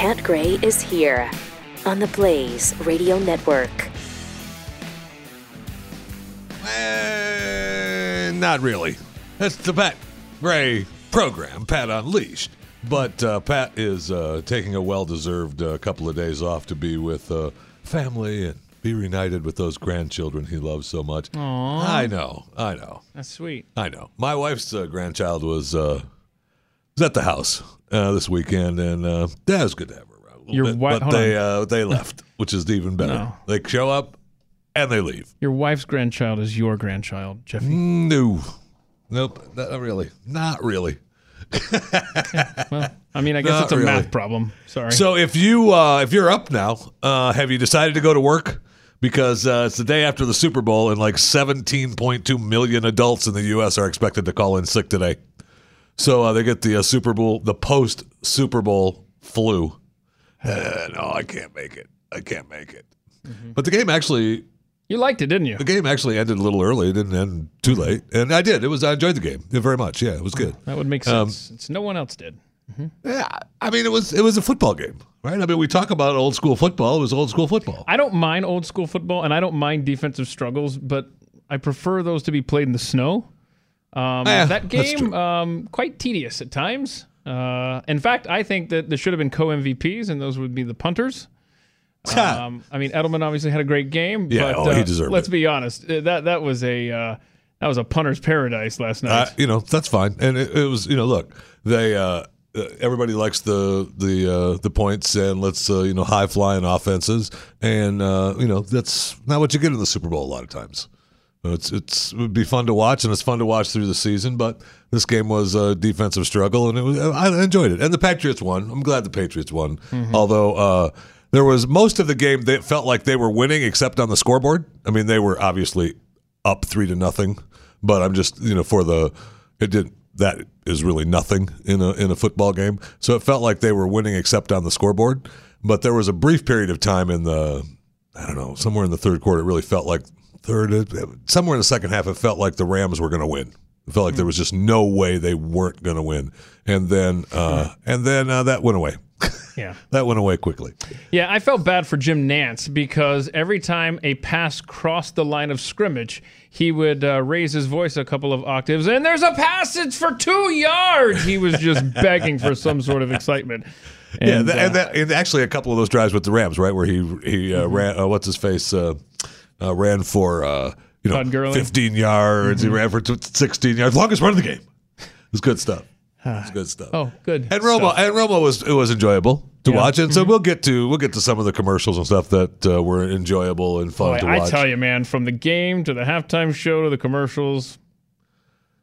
Pat Gray is here on the Blaze Radio Network. Eh, not really. That's the Pat Gray program, Pat Unleashed. But uh, Pat is uh, taking a well deserved uh, couple of days off to be with uh, family and be reunited with those grandchildren he loves so much. Aww. I know, I know, That's sweet. I know. My wife's uh, grandchild was uh, was at the house uh, this weekend, and uh, that was good to have her around. a Your bit, wi- but they uh, they left, which is even better. No. They show up and they leave. Your wife's grandchild is your grandchild, Jeffy. No, nope, not really, not really. Well, I mean, I guess Not it's a really. math problem. Sorry. So if you uh, if you're up now, uh, have you decided to go to work? Because uh, it's the day after the Super Bowl, and like 17.2 million adults in the U.S. are expected to call in sick today. So uh, they get the uh, Super Bowl, the post Super Bowl flu. Uh, no, I can't make it. I can't make it. But the game actually, you liked it, didn't you? the game actually ended a little early. It didn't end too late, and I did. It was I enjoyed the game very much. Yeah, it was good. That would make Um, sense. Since no one else did. Yeah, I mean it was it was a football game, right? I mean we talk about old school football. It was old school football. I don't mind old school football, and I don't mind defensive struggles, but I prefer those to be played in the snow. Um, that game, um, quite tedious at times. Uh, in fact, I think that there should have been co MVPs, and those would be the punters. Um, I mean, Edelman obviously had a great game. Yeah, but, oh, he uh, deserved Let's it. be honest. uh, That that was a uh, that was a punter's paradise last night. Uh, you know that's fine, and it, it was you know look they uh, uh, everybody likes the the uh, the points and let's uh, you know high flying offenses, and uh, you know that's not what you get in the Super Bowl a lot of times. It's it's it would be fun to watch, and it's fun to watch through the season. But this game was a defensive struggle, and it was I enjoyed it. And the Patriots won. I'm glad the Patriots won, although. Uh, there was most of the game that felt like they were winning, except on the scoreboard. I mean, they were obviously up three to nothing, but I'm just you know for the it didn't that is really nothing in a in a football game. So it felt like they were winning except on the scoreboard. But there was a brief period of time in the I don't know somewhere in the third quarter. It really felt like third somewhere in the second half. It felt like the Rams were going to win. It felt like there was just no way they weren't going to win. And then uh, and then uh, that went away. yeah. that went away quickly. Yeah, I felt bad for Jim Nantz because every time a pass crossed the line of scrimmage, he would uh, raise his voice a couple of octaves, and there's a passage for two yards. He was just begging for some sort of excitement. yeah, And, that, uh, and, that, and actually a couple of those drives with the Rams, right, where he he uh, ran uh, what's his face uh, ran for uh, you know Todd Gurley? 15 yards. He ran for t- 16 yards, longest run of the game. It was good stuff. It was good stuff. oh, good. and Romo stuff. and Romo was it was enjoyable to Yeah. Mm-hmm. watch, and so we'll get to we'll get to some of the commercials and stuff that uh, were enjoyable and fun Boy, to watch. I tell you, man, from the game to the halftime show to the commercials,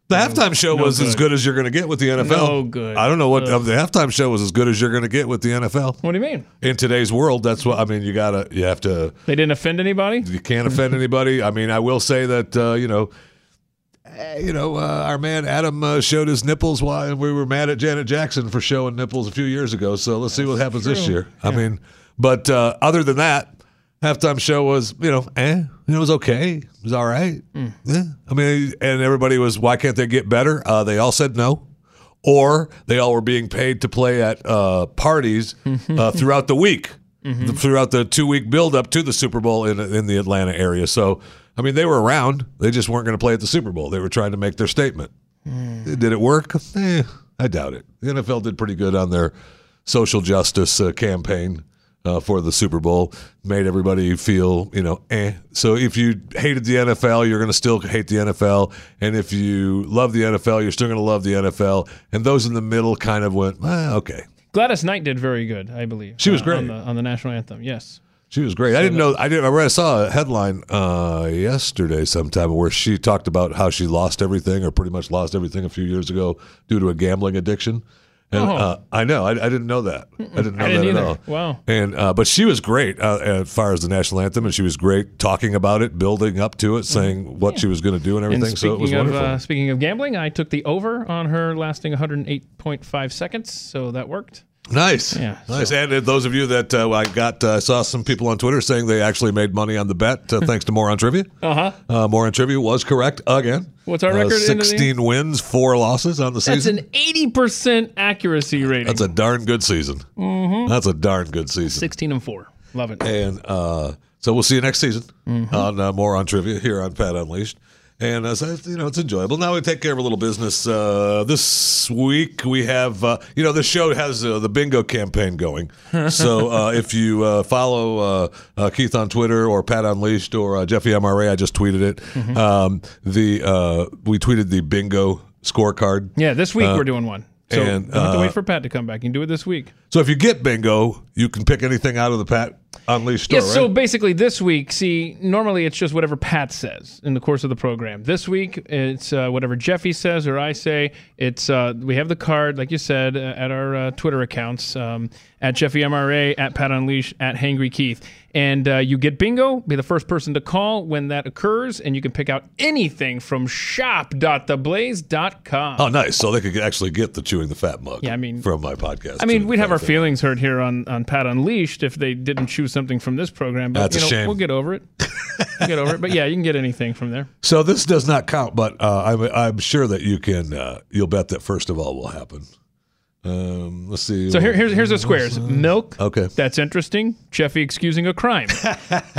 the halftime show no was as good. good as you're going to get with the NFL. No good. I don't know what Ugh. the halftime show was as good as you're going to get with the NFL. what do you mean? In today's world, that's what I mean. You gotta you have to They didn't offend anybody? you can't offend anybody. I mean, I will say that uh, you know, eh, you know, uh, our man Adam uh, showed his nipples while we were mad at Janet Jackson for showing nipples a few years ago. So let's see what happens this true. year. I mean, but uh, other than that, halftime show was you know, eh, it was okay. It was all right. Yeah. I mean, and everybody was, why can't they get better? Uh, they all said no. Or they all were being paid to play at uh, parties uh, throughout the week throughout the two week build up to the Super Bowl in in the Atlanta area. So I mean, they were around. They just weren't going to play at the Super Bowl. They were trying to make their statement. Did it work? Eh, I doubt it. The NFL did pretty good on their social justice uh, campaign uh, for the Super Bowl. Made everybody feel, you know, eh. So if you hated the NFL, you're going to still hate the NFL, and if you love the NFL, you're still going to love the NFL. And those in the middle kind of went, ah, okay. Gladys Knight did very good, I believe. She was uh, great. on the, on the national anthem. Yes. She was great. I didn't know. I didn't. I read. I saw a headline uh, yesterday, sometime, where she talked about how she lost everything, or pretty much lost everything, a few years ago due to a gambling addiction. And Oh. uh, I know. I, I didn't know that. I didn't know I didn't that either. at all. Wow. And uh, but she was great uh, as far as the national anthem, and she was great talking about it, building up to it, saying what she was going to do and Mm-hmm. And everything. so it was speaking of wonderful. uh, speaking of gambling, I took the over on her lasting 108.5 seconds, so that worked. Nice, Yeah, nice. And uh, those of you that uh, I got, uh, I saw some people on Twitter saying they actually made money on the bet uh, thanks to More on Trivia. Uh-huh. Uh More on Trivia was correct again. What's our Uh, record the- Sixteen wins, four losses on the season. That's an 80% accuracy rating. That's a darn good season. Mm-hmm. That's a darn good season. 16 and 4. Love it. And uh, so we'll see you next season Mm-hmm. on uh, more on trivia here on Pat Unleashed. And uh, so, you know, it's enjoyable. Now we take care of a little business. Uh, this week we have, uh, you know, the show has uh, the bingo campaign going. so uh, if you uh, follow uh, uh, Keith on Twitter or Pat Unleashed or uh, Jeffy MRA, I just tweeted it. Mm-hmm. Um, the uh, we tweeted the bingo scorecard. Yeah, this week we're doing one. So and, don't have to uh, wait for Pat to come back. You can do it this week. So if you get bingo, you can pick anything out of the Pat Unleashed store, Yeah, right? so basically this week, see, normally it's just whatever Pat says in the course of the program. This week, it's uh, whatever Jeffy says or I say. It's uh, we have the card, like you said, uh, at our uh, Twitter accounts um, at Jeffy MRA, at Pat Unleash, at Hangry Keith, and uh, you get bingo. Be the first person to call when that occurs, and you can pick out anything from shop.theblaze.com. Oh, nice. So they could actually get the chewing the fat mug. Yeah, I mean- from my podcast. I mean, we'd have our thing. feelings hurt here on, on Pat Unleashed if they didn't choose something from this program. But That's you a know, shame. we'll get over it. we'll get over it. But yeah, you can get anything from there. So this does not count, but uh, I'm I'm sure that you can. Uh, you'll bet that first of all will happen. Um, let's see. So here, here's here's the squares. Milk. Okay. That's interesting. Jeffy excusing a crime.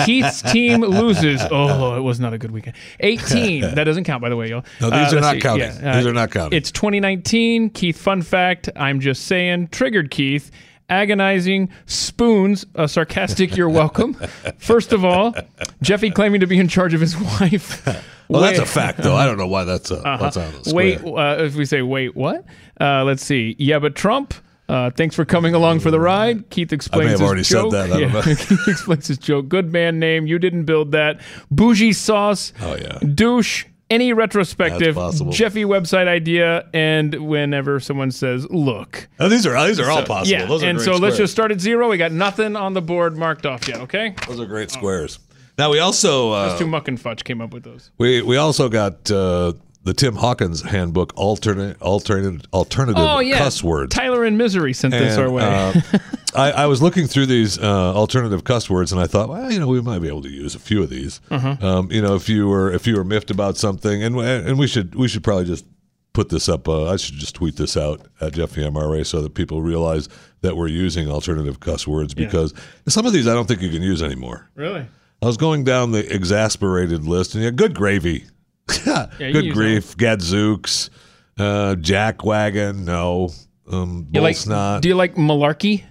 Keith's team loses. Oh, it was not a good weekend. 18. That doesn't count, by the way, y'all. No, these Uh, are not see. counting. Yeah, uh, These are not counting. It's 2019. Keith, fun fact. I'm just saying. Triggered Keith. Agonizing spoons. A sarcastic. You're welcome. First of all, Jeffy claiming to be in charge of his wife. Well, that's a fact, though. I don't know why that's a, uh, what's on the square. Wait, uh, if we say wait, what? Uh, let's see. Yeah, but Trump. Uh, thanks for coming along for the ride. Keith explains. I have already said that. Know. Keith explains his joke. Good man name. You didn't build that. Bougie sauce. Oh, yeah. Douche. Any retrospective. That's possible. Jeffy website idea. And whenever someone says, "Look." Oh, these are these are all possible. Yeah. Those are and so let's just start at zero. We got nothing on the board marked off yet. Okay. Those are great squares. Now we also uh, Two muck and fudge came up with those. we we also got uh, the Tim Hawkins handbook alternate alternate alternative Oh yeah. cuss words. Tyler in misery sent this And, our way. uh, I, I was looking through these uh, alternative cuss words, and I thought, well, you know, we might be able to use a few of these. Uh-huh. Um, you know, if you were if you were miffed about something, and and we should we should probably just put this up. Uh, I should just tweet this out at Jeffy MRA so that people realize that we're using alternative cuss words because some of these I don't think you can use anymore. really. I was going down the exasperated list, and yeah, good gravy, you good use grief, gadzooks, uh, jackwagon, no, um, You like, bullsnot. do you like malarkey?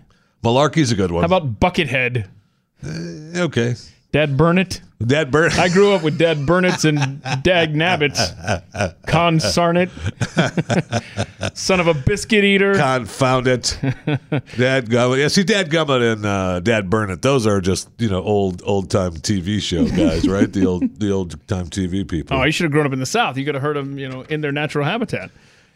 Malarkey's a good one. How about Buckethead? okay, Dad Burnett? Dad Burnett. I grew up with Dad Burnetts and Dag Nabbits. Con Sarnet. Son of a biscuit eater. Confound it, Dad Gummit. Yeah, see, Dad Gummit and uh, Dad Burnett. Those are just you know old old time TV show guys, right? The old the old time TV people. Oh, you should have grown up in the South. You could have heard them, you know, in their natural habitat.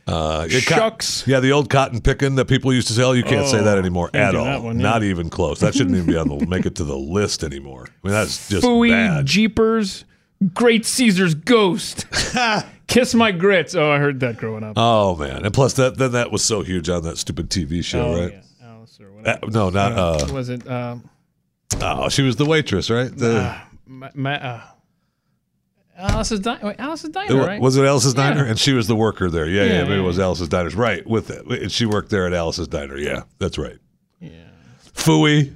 Uh, yeah, co- yeah, the old cotton picking that people used to say. Oh, you can't say Oh, that anymore at all. one, yeah. Not even close. That shouldn't even be on the make it to the list anymore. I mean, that's just Fooey, bad. Jeepers, Great Caesar's Ghost. Kiss my grits. Oh, I heard that growing up. oh man, and plus that then that was so huge on that stupid TV show, oh, right? yeah. Alice or Uh, no, not. Uh, was it? Uh, oh, she was the waitress, right? The, ma- ma- uh, Alice's Diner. Wait, Alice's Diner, Wa- right? Was it Alice's Diner? And she was the worker there. Yeah, yeah, Yeah, maybe it was Alice's Diner. Right, with it. And She worked there at Alice's Diner. Yeah, that's right. Yeah. Fooey.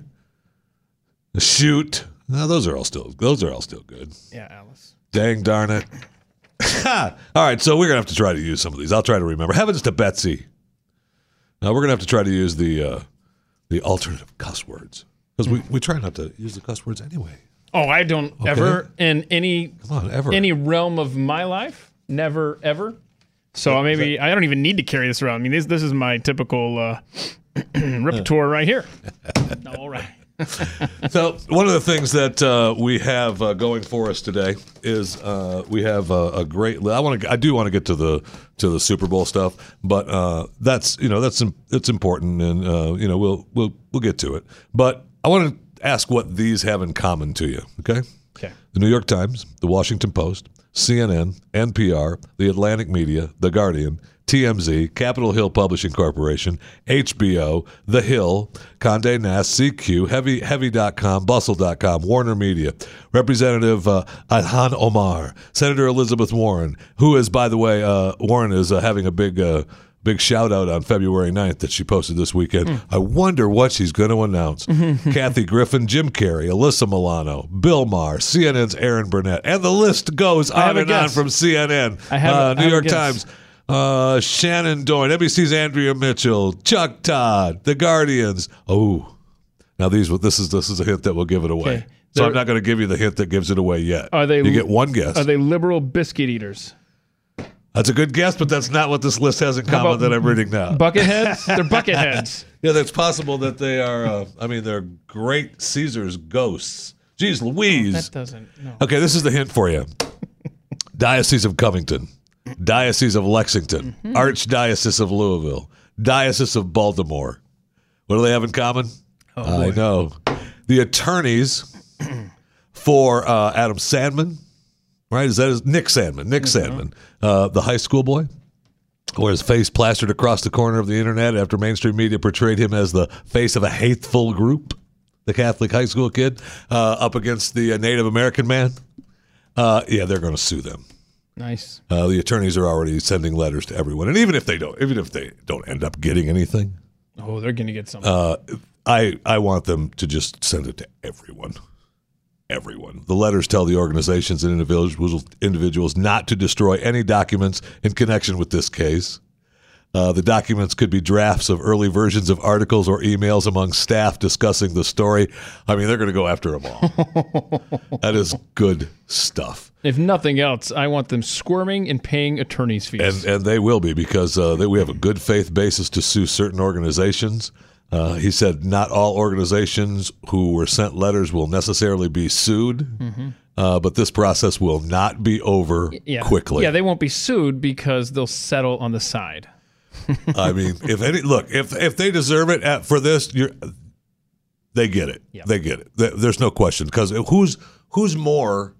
Shoot. No, those are all still those are all still good. yeah, Alice. Dang darn it. all right, so we're gonna have to try to use some of these. I'll try to remember. Heavens to Betsy. Now we're gonna have to try to use the uh, the alternative cuss words. Because we, we try not to use the cuss words anyway. Oh, I don't ever in any on, ever. any realm of my life, never ever. So maybe I don't even need to carry this around. I mean, this this is my typical uh, repertoire right here. All right. So one of the things that uh, we have uh, going for us today is uh, we have a, a great. I want to. I do want to get to the to the Super Bowl stuff, but uh, that's you know that's it's important, and uh, you know we'll we'll we'll get to it. But I want to ask what these have in common to you. Okay. Okay. The New York Times, the Washington Post, CNN, NPR, the Atlantic Media, the Guardian, TMZ, Capitol Hill Publishing Corporation, HBO, The Hill, Condé Nast, CQ, Heavy, Heavy.com, Bustle.com, Warner Media, Representative uh, Omar, Senator Elizabeth Warren, who is, by the way, uh, Warren is uh, having a big. Big shout out on February 9th that she posted this weekend. Hmm. I wonder what she's going to announce. Kathy Griffin, Jim Carrey, Alyssa Milano, Bill Maher, CNN's Erin Burnett, and the list goes on and on from CNN. I have a- uh, I New have York. Times, uh, Shannon Dorn, NBC's Andrea Mitchell, Chuck Todd, The Guardians. Oh, now these this is this is a hint that will give it away. Okay. So I'm not going to give you the hint that gives it away yet. Are they- You get one guess. Are they liberal biscuit eaters? That's a good guess, but that's not what this list has in common that I'm reading now. Bucket heads? They're bucket heads. Yeah, that's possible that they are. Uh, I mean, they're great Caesar's ghosts. Jeez Louise. That doesn't. No. Okay, this is the hint for you. Diocese of Covington, Diocese of Lexington, Mm-hmm. Archdiocese of Louisville, Diocese of Baltimore. What do they have in common? Oh, I know. The attorneys for uh, Adam Sandmann, right? Is that his, Nick Sandmann? Nick Sandmann, uh, the high school boy, where his face plastered across the corner of the internet after mainstream media portrayed him as the face of a hateful group, the Catholic high school kid, uh, up against the uh, Native American man. Uh, yeah, they're going to sue them. Nice. Uh, the attorneys are already sending letters to everyone, and even if they don't, even if they don't end up getting anything, Oh, they're gonna get something. uh, I I want them to just send it to everyone. Everyone. The letters tell the organizations and individuals individuals not to destroy any documents in connection with this case. Uh, the documents could be drafts of early versions of articles or emails among staff discussing the story. I mean, they're going to go after them all. that is good stuff. if nothing else, I want them squirming and paying attorney's fees. And and they will be because uh, they, we have a good faith basis to sue certain organizations. Uh, he said not all organizations who were sent letters will necessarily be sued, uh, but this process will not be over yeah. quickly. Yeah, they won't be sued because they'll settle on the side. I mean, if any look, if if they deserve it at, for this, you're, they get it. Yeah. They get it. There- There's no question because who's who's more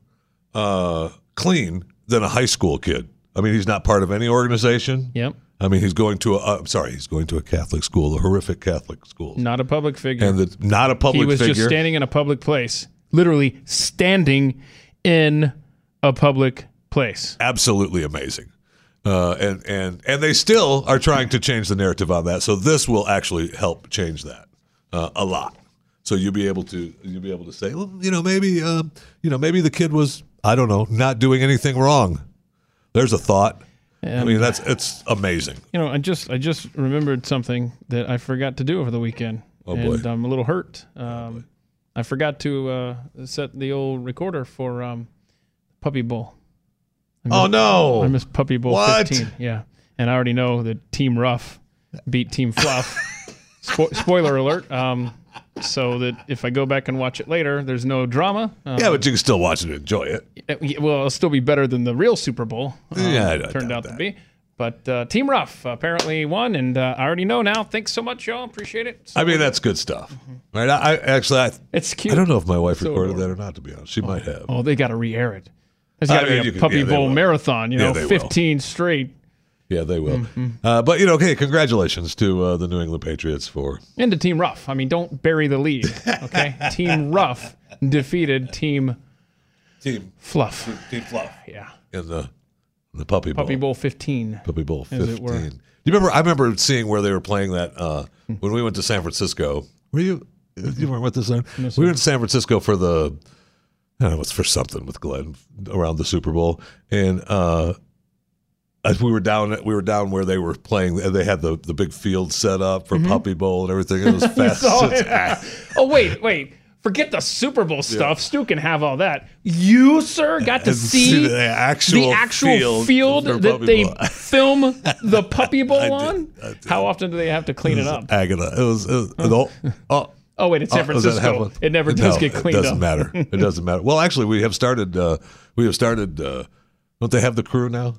uh, clean than a high school kid? I mean, he's not part of any organization. Yep. I mean, he's going to a. Uh, I'm sorry, he's going to a Catholic school, a horrific Catholic school, Not a public figure. and the, not a public he was figure. just standing in a public place. Literally standing in a public place. Absolutely amazing, uh, and and and they still are trying to change the narrative on that. So this will actually help change that uh, a lot. So you'll be able to you'll be able to say, well, you know, maybe uh, you know, maybe the kid was I don't know, not doing anything wrong. There's a thought. I mean, that's it's amazing. You know, I just I just remembered something that I forgot to do over the weekend, Oh, and boy. I'm a little hurt. Um, I forgot to uh, set the old recorder for um, Puppy Bowl. Oh no! I missed Puppy Bowl What? 15. Yeah, and I already know that Team Rough beat Team Fluff. Spo- spoiler alert. Um, so that if I go back and watch it later, there's no drama. Uh, yeah, but you can still watch it and enjoy it. it- well, it'll still be better than the real Super Bowl. um, Yeah, I turned doubt out to be. But uh, Team Rough apparently won, and uh, I already know now. Thanks so much, y'all. Appreciate it. So- I mean, that's good stuff, right? I, I actually, I, it's cute. I don't know if my wife So recorded that or not. To be honest, she might have. Oh, they got to re-air it. There's I got to mean, be a can- Puppy yeah, Bowl marathon. You Yeah, know, will. 15 straight. Yeah, they will. Mm-hmm. Uh, but you know, okay, congratulations to uh, the New England Patriots for into Team Rough. I mean, don't bury the lead, okay? Team Rough defeated Team team Fluff. Team Fluff Yeah, in the in the Puppy Bowl. Puppy Bowl 15. Puppy Bowl as it fifteen. were. Do you remember? I remember seeing where they were playing that uh, when we went to San Francisco. Were you? You weren't with us then. we were in San Francisco for the. I don't know. It's for something with Glenn around the Super Bowl, and uh, as we were down, we were down where they were playing. They had the, the big field set up for Puppy Bowl and everything. It was fast. it. Oh wait, wait. Forget the Super Bowl stuff. Stu can have all that. You, sir, got to And see the actual the actual field field, that they Bowl. film the Puppy Bowl did, on. I did. How often do they have to clean it up? Agata. It was. It was oh, oh, Oh wait, it's San Oh, that Francisco. half- It never does No, get cleaned up. It doesn't up. matter. It doesn't matter. Well, actually, we have started. Uh, we have started. Uh, don't they have the crew now?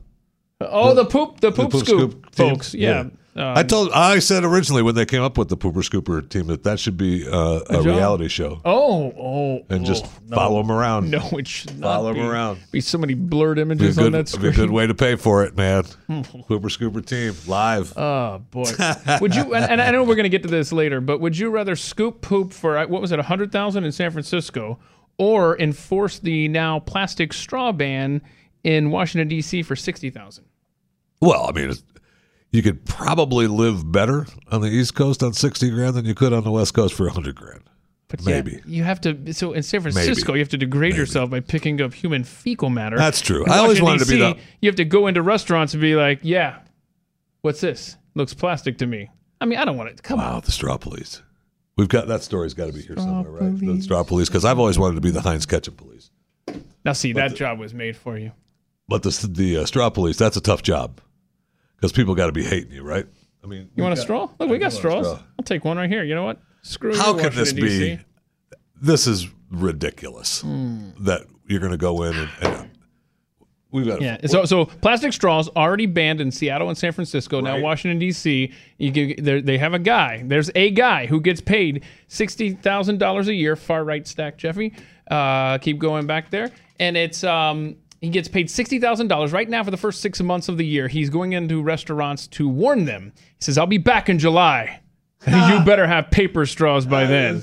Oh, the poop, the poop, poop scoop, scoop folks. Yeah. Yeah. I told I said originally when they came up with the Pooper Scooper team that that should be uh, a job. reality show Oh, oh, and just oh, no. follow them around. No, it should not Follow 'em be. around. Be so many blurred Be a images good, on that screen. be a good way to pay for it, man. Pooper Scooper team live. Oh boy, would you? And, and I know we're going to get to this later, but would you rather scoop poop for uh, what was it, a hundred thousand in San Francisco, or enforce the now plastic straw ban in Washington D.C. for sixty thousand? well, I mean, you could probably live better on the East Coast on sixty grand than you could on the West Coast for hundred grand. But yeah, Maybe. you have to. So in San Francisco, you have to degrade yourself by picking up human fecal matter. That's true. In I always wanted to be the- You have to go into restaurants and be like, "Yeah, what's this? Looks plastic to me." I mean, I don't want it. To come on. Wow, the straw police. We've got that story's got to be here somewhere, right? The straw police, because I've always wanted to be the Heinz ketchup police. Now, see, that job was made for you. But the the uh, straw police, that's a tough job because people got to be hating you, right? I mean, You want a straw? Look, we got do want a straws. straw. I'll take one right here. You know what? Screw it. How you, can this be? DC. This is ridiculous Hmm. that you're going to go in and, and we've got. Yeah. So, so plastic straws already banned in Seattle and San Francisco. Now Washington D.C. You can, they have a guy. There's a guy who gets paid sixty thousand dollars a year. Far right stack, Jeffy. Uh, keep going back there, and it's um. He gets paid sixty thousand dollars right now for the first six months of the year. He's going into restaurants to warn them. He says, "I'll be back in July. you better have paper straws by then."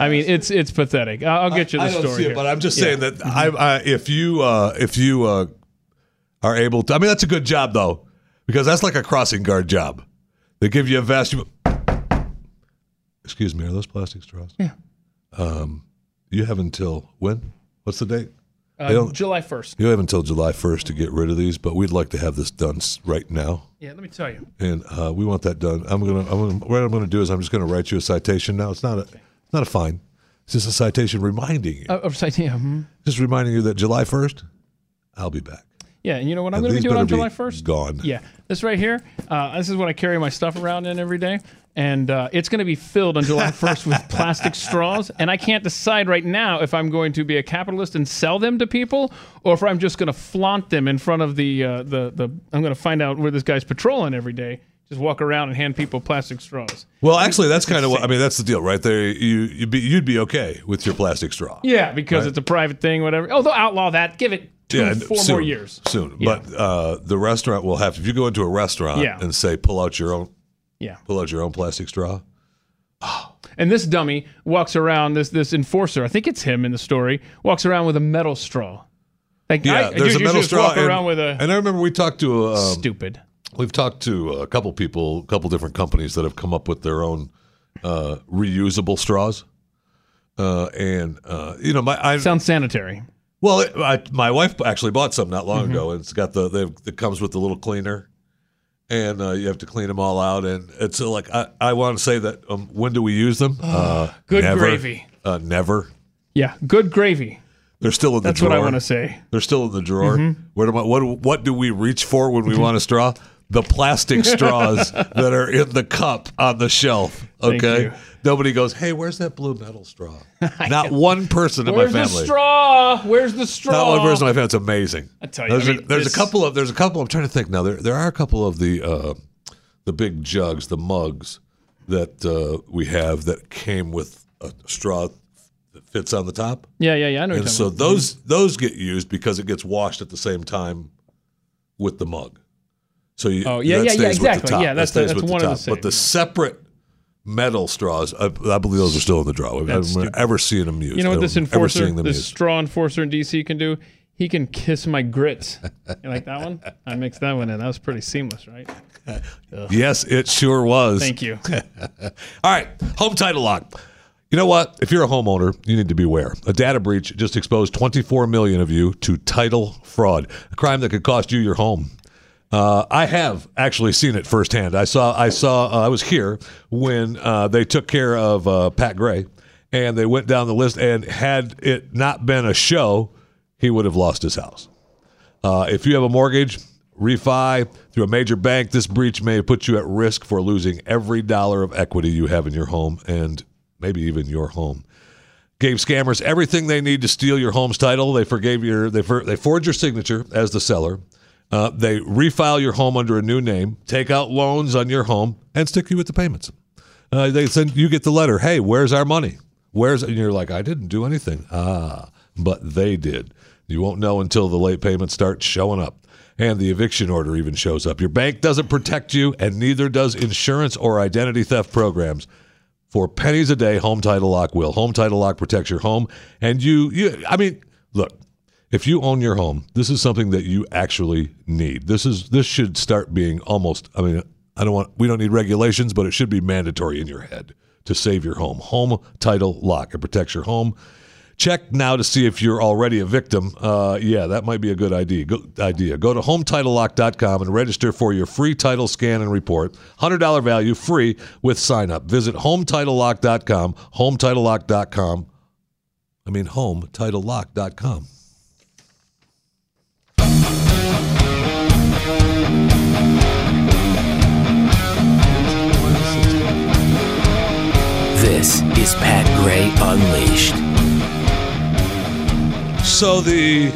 I mean, it's it's pathetic. I'll, get you the I don't story. see it, here. but I'm just saying that I, I, if you uh, if you uh, are able to, I mean, that's a good job though, because that's like a crossing guard job. They give you a vest. You, excuse me, are those plastic straws? Yeah. Um, you have until when? What's the date? Uh, July first. You have until July 1st to get rid of these, but we'd like to have this done right now. Yeah, let me tell you. and uh, we want that done. I'm gonna, I'm gonna, what I'm gonna do is I'm just gonna write you a citation now. It's not a, it's not a fine. It's just a citation reminding you, Uh, so- yeah, mhm. just reminding you that July 1st, I'll be back. Yeah, and you know what I'm going to be doing on July first? Gone. Yeah, this right here. Uh, this is what I carry my stuff around in every day, and uh, it's going to be filled on July 1st with plastic straws. And I can't decide right now if I'm going to be a capitalist and sell them to people, or if I'm just going to flaunt them in front of the uh, the the. I'm going to find out where this guy's patrolling every day. Just walk around and hand people plastic straws. Well, actually, that's kind of what I mean. That's the deal, right there. You, you'd be, you'd be okay with your plastic straw. Yeah, because it's a private thing, whatever. Oh, they'll outlaw that. Give it two, and four soon, more years. soon. Yeah. But uh, the restaurant will have. If you go into a restaurant Yeah. and say, pull out your own, Yeah. pull out your own plastic straw. And this dummy walks around. This this enforcer, I think it's him in the story, walks around with a metal straw. Like Yeah, I, there's a metal straw. And, around with a and I remember we talked to um, stupid. We've talked to a couple people, a couple different companies that have come up with their own uh, reusable straws. Uh, and uh, you know, my I, Sounds sanitary. Well, I, my wife actually bought some not Mm-hmm. long ago, and it's got the they've- it comes with the little cleaner, and uh, you have to clean them all out. And it's uh, like I, I want to say that um, when do we use them? Uh, Good never. gravy. Uh, never. Yeah, good gravy. They're still in the That's drawer. That's what I want to say. They're still in the drawer. Mm-hmm. What, I, what what do we reach for when we want a straw? The plastic straws that are in the cup on the shelf. Okay. Nobody goes, hey, where's that blue metal straw? Not one person in my family. Where's the straw? Where's the straw? Not one person in my family. It's amazing. I tell you, there's, I a, mean, there's this- a couple of there's a couple. I'm trying to think now. There there are a couple of the uh, the big jugs, the mugs that uh, we have that came with a straw that fits on the top. Yeah, yeah, yeah. I know. And so you're talking about. those those get used because it gets washed at the same time with the mug. So you, Oh, yeah, yeah, yeah, the exactly. Yeah, That that's- that's one the of the top. But the separate metal straws, I, I believe those are still in the. That's I've never seen them used. You know what this enforcer, this used. straw enforcer in DC can do? He can kiss my grits. You like that one? I mixed that one in. That was pretty seamless, right? Yes, it sure was. Thank you. All right, home title lock. You know what? If you're a homeowner, you need to beware. A data breach just exposed 24 million of you to title fraud, a crime that could cost you your home. Uh, I have actually seen it firsthand. I saw, I saw, uh, I was here when uh, they took care of uh, Pat Gray, and they went down the list. And had it not been a show, he would have lost his house. Uh, if you have a mortgage, refi through a major bank, this breach may put you at risk for losing every dollar of equity you have in your home and maybe even your home. Gave scammers everything they need to steal your home's title. They forgave your they for, they forged your signature as the seller. Uh, they refile your home under a new name, take out loans on your home, and stick you with the payments. Uh, they send you get the letter. Hey, where's our money? Where's and you're like, I didn't do anything. Ah, but they did. You won't know until the late payments start showing up. And the eviction order even shows up. Your bank doesn't protect you, and neither does insurance or identity theft programs. For pennies a day, Home Title Lock will. Home Title Lock protects your home, and you. You. I mean, look. If you own your home, this is something that you actually need. This is this should start being almost. I mean, I don't want. We don't need regulations, but it should be mandatory in your head to save your home. Home Title Lock. It protects your home. Check now to see if you're already a victim. Uh, yeah, that might be a good idea. Go, idea. Go to HometitleLock.com and register for your free title scan and report. $100 value, free with sign up. Visit HometitleLock.com, HometitleLock.com. I mean, HometitleLock.com. This is Pat Gray Unleashed. So the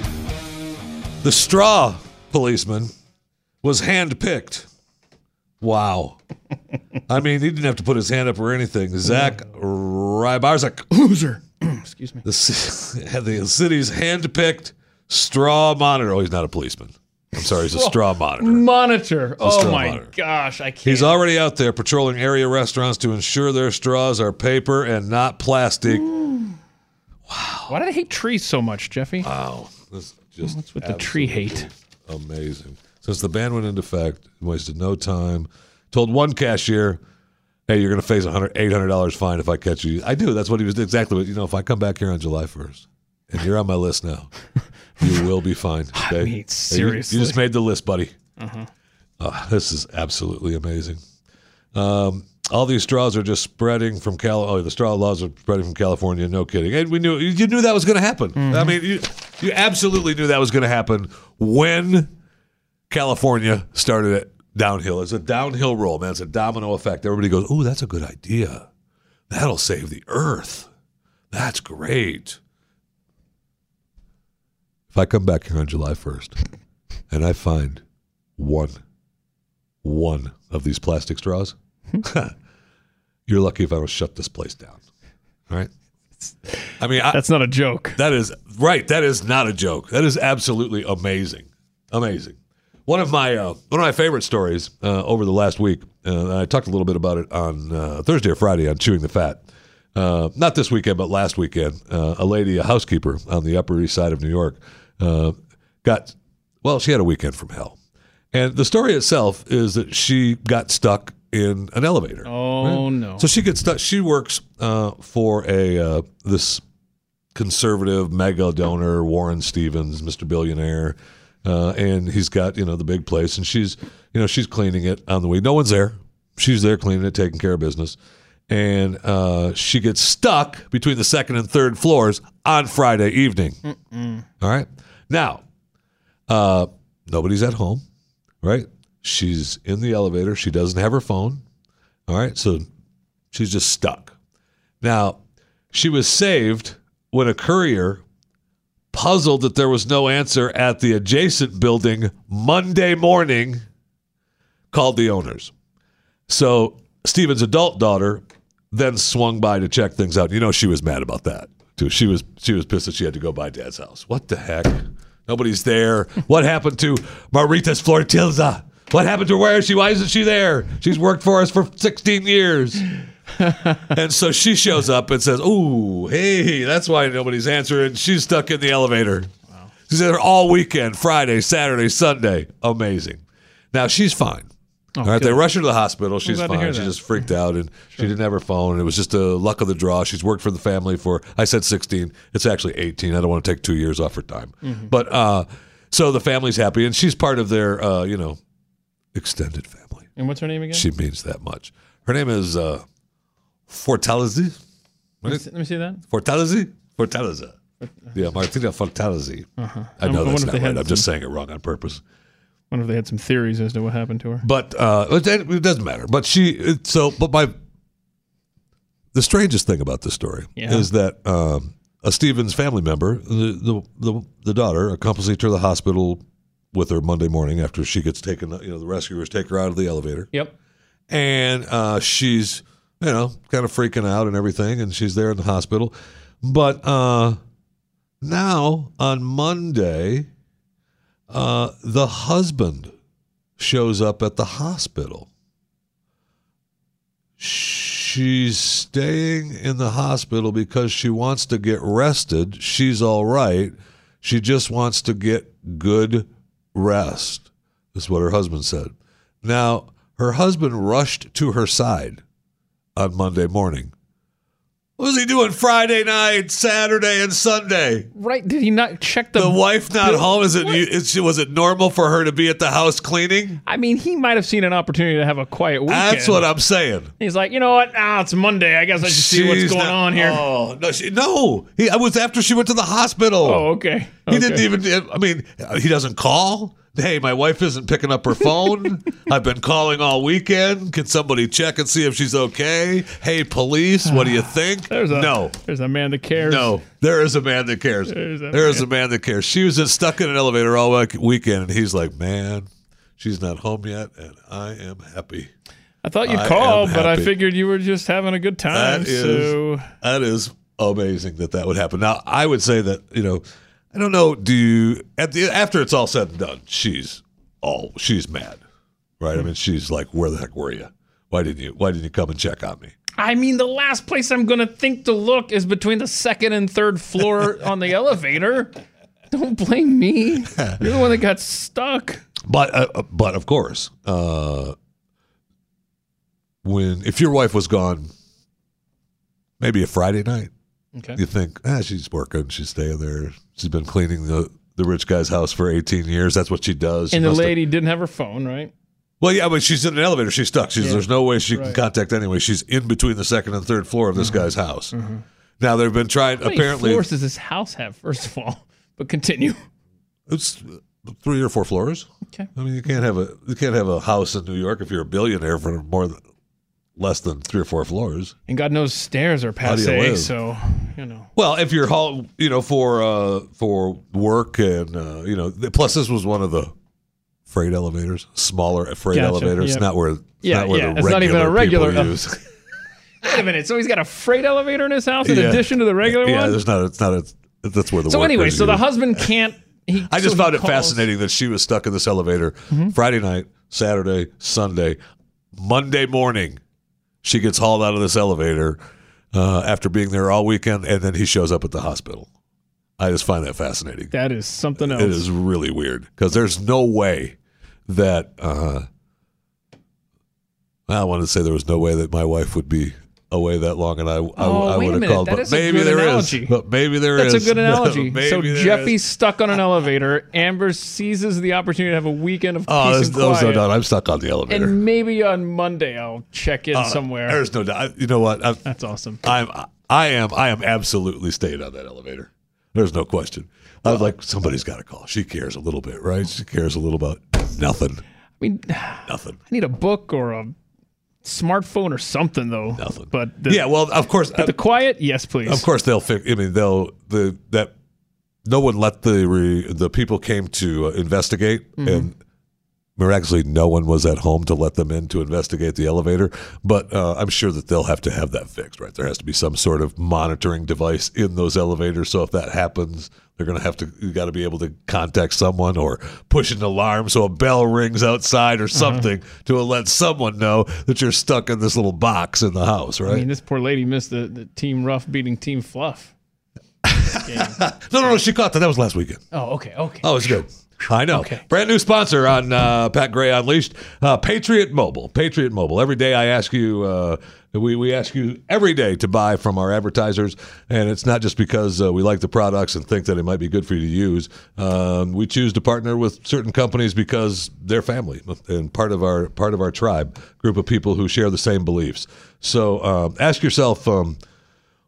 the straw policeman was handpicked. Wow. I mean, he didn't have to put his hand up or anything. Zach Rybarczyk, Loser. Excuse me. the, ci- had the city's handpicked straw monitor. Oh, he's not a policeman. I'm sorry, he's a straw oh, monitor. Monitor. Oh straw my monitor. gosh, I can't. He's already out there patrolling area restaurants to ensure their straws are paper and not plastic. Wow! Why do they hate trees so much, Jeffy? Wow. This is just What's with the tree hate? Amazing. Since the ban went into effect, wasted no time. Told one cashier, hey, you're going to face a hundred, $800 fine if I catch you. I do. That's what he was exactly what, you know, if I come back here on July 1st and you're on my list now, you will be fine. Okay? mean, Hey, you- seriously. You, just made the list, buddy. Uh huh. this is absolutely amazing. Um, all these straws are just spreading from Cal. Oh, the straw laws are spreading from California. No kidding. And we knew you knew that was going to happen. I mean, you you absolutely knew that was going to happen when California started it downhill. It's a downhill roll, man. It's a domino effect. Everybody goes, "Oh, that's a good idea. That'll save the earth. That's great." If I come back here on July first and I find one one of these plastic straws, you're lucky if I don't shut this place down. All right. I mean, I, That's not a joke. that is right. That is not a joke. That is absolutely amazing. Amazing. One of my uh, one of my favorite stories uh, over the last week. Uh, I talked a little bit about it on uh, Thursday or Friday on chewing the fat. Uh, not this weekend, but last weekend. Uh, a lady, a housekeeper on the Upper East Side of New York, uh, got well. She had a weekend from hell, and the story itself is that she got stuck in an elevator. Oh no. So she gets stuck. She works uh, for a uh, this conservative mega donor, Warren Stephens, Mr. Billionaire, uh, and he's got you know the big place, and she's you know she's cleaning it on the way. No one's there. She's there cleaning it, taking care of business, and uh, she gets stuck between the second and third floors on Friday evening. All right, now uh, nobody's at home, right? She's in the elevator. She doesn't have her phone. All right, so she's just stuck. Now, she was saved when a courier, puzzled that there was no answer at the adjacent building Monday morning, called the owners. So Stephens's adult daughter then swung by to check things out. You know, she was mad about that too. She was she was pissed that she had to go by Dad's house. What the heck? Nobody's there. What happened to Marites Flortilza? What happened to her? Where is she? Why isn't she there? She's worked for us for 16 years. and so she shows up and says, "Ooh, hey, that's why nobody's answering." She's stuck in the elevator. She's there all weekend, Friday, Saturday, Sunday. Amazing. Now she's fine. All right, they rush her to the hospital. She's glad to hear fine. She just freaked out and she didn't have her phone. And it was just a luck of the draw. She's worked for the family for I said 16. It's actually 18. I don't want to take two years off her time. Mm-hmm. But uh, so the family's happy and she's part of their uh, you know extended family. and what's her name again? She means that much. Her name is uh, Fortaleza. let, me see, let me see that. Fortaleza? Fortaleza. Yeah, Martina Fortaleza. I know I that's not right. I'm just saying it wrong on purpose. Wonder if they had some theories as to what happened to her. But uh, it, doesn't matter. But she so but my the strangest thing about this story Yeah. is that um, a Stephens family member, the, the the the daughter, accompanied her to the hospital with her Monday morning after she gets taken. You know, the rescuers take her out of the elevator, Yep. and uh, she's you know kind of freaking out and everything, and she's there in the hospital. But uh, now on Monday, uh, the husband shows up at the hospital. She's staying in the hospital because she wants to get rested. She's all right. She just wants to get good rest, is what her husband said. Now, her husband rushed to her side on Monday morning. What was he doing Friday night, Saturday, and Sunday? Right? Did he not check the? The wife not Bill- home? Is it, was it normal for her to be at the house cleaning? I mean, he might have seen an opportunity to have a quiet weekend. That's what I'm saying. He's like, you know what? Ah, it's Monday. I guess I should see what's going not- on here. Oh no, she, no. He, I was after she went to the hospital. Oh, okay. He Okay. didn't even. I mean, he doesn't call. Hey, my wife isn't picking up her phone. I've been calling all weekend. Can somebody check and see if she's okay? Hey, police, what do you think? There's a no. There's a man that cares. No, there is a man that cares. There's a There is a man that cares. She was just stuck in an elevator all week- weekend, and he's like, "Man, she's not home yet, and I am happy." I thought you'd I call, but I figured you were just having a good time. That is so that is amazing that that would happen. Now, I would say that you know, I don't know. Do you at the after it's all said and done, she's all she's mad, right? I mean, she's like, "Where the heck were you? Why didn't you? Why didn't you come and check on me?" I mean, the last place I'm gonna think to look is between the second and third floor on the elevator. Don't blame me. You're the one that got stuck. But uh, uh, but of course, uh, when if your wife was gone, maybe a Friday night, Okay. you think, ah, she's working, she's staying there, she's been cleaning the the rich guy's house for 18 years. That's what she does. She And the must have- lady didn't have her phone, right? well, yeah, but she's in an elevator. She's stuck. She's, Yeah. There's no way she can contact anyway. She's in between the second and third floor of this guy's house. Now they've been trying. Apparently, how many apparently, floors does this house have? First of all, but continue. it's three or four floors. Okay. I mean, you can't have a you can't have a house in New York if you're a billionaire for more than less than three or four floors. And God knows stairs are passe, so you know. Well, if you're haul, you know, for uh, for work and uh, you know, plus this was one of the freight elevators, smaller freight Gotcha, elevators, yep. not where it's Yeah, not where yeah, it's not even a regular use. Wait a minute. So he's got a freight elevator in his house in Yeah. addition to the regular yeah, one. there's not. It's not. A, that's where the. So anyway, so the husband can't. He, I just so found it calls- fascinating that she was stuck in this elevator Mm-hmm. Friday night, Saturday, Sunday, Monday morning. She gets hauled out of this elevator uh, after being there all weekend, and then he shows up at the hospital. I just find that fascinating. That is something else. It is really weird because there's no way that. Uh, I wanted to say there was no way that my wife would be away that long, and I, I, Oh, I would have called. That But is a maybe good there is. analogy. But maybe there is. That's a good analogy. So is. Jeffy's stuck on an elevator. Amber seizes the opportunity to have a weekend of Oh, peace there's, and there's no doubt. I'm stuck on the elevator. and maybe on Monday I'll check in somewhere. Uh, There's no doubt. You know what? I'm, That's awesome. I'm I am I am absolutely staying on that elevator. There's no question. I was like, somebody's got to call. She cares a little bit, right? She cares a little about nothing, I mean, nothing. I need a book or a smartphone or something though. nothing. But the, yeah, well, of course, But the quiet, yes, please. of course they'll fix. I mean, they'll the that no one let the re, the people came to uh, investigate and. Miraculously, no one was at home to let them in to investigate the elevator. But uh, I'm sure that they'll have to have that fixed, right? There has to be some sort of monitoring device in those elevators. So if that happens, they're going to have to, you got to be able to contact someone or push an alarm so a bell rings outside or something to let someone know that you're stuck in this little box in the house, right? I mean, this poor lady missed the, the Team Rough beating Team Fluff. no, no, no, she caught that. That was last weekend. Oh, okay, okay. Oh, it's good. I know. Okay. Brand new sponsor on uh, Pat Gray Unleashed, uh, Patriot Mobile. Patriot Mobile. Every day I ask you, uh, we, we ask you every day to buy from our advertisers, and it's not just because uh, we like the products and think that it might be good for you to use. Um, we choose to partner with certain companies because they're family and part of our part of our tribe, group of people who share the same beliefs. So um, ask yourself. Um,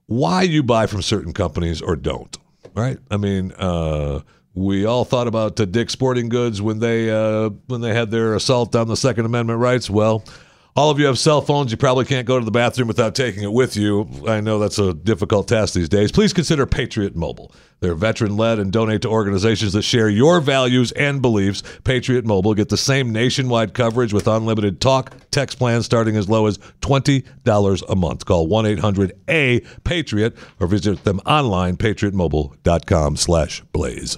why you buy from certain companies or don't, right? I mean, uh, we all thought about uh, Dick's Sporting Goods when they uh, when they had their assault on the Second Amendment rights. Well, All of you have cell phones. You probably can't go to the bathroom without taking it with you. I know that's a difficult task these days. Please consider Patriot Mobile. They're veteran led and donate to organizations that share your values and beliefs. Patriot Mobile get the same nationwide coverage with unlimited talk, text plans starting as low as $20 a month. Call 1-800-A-PATRIOT or visit them online, patriotmobile.com slash blaze.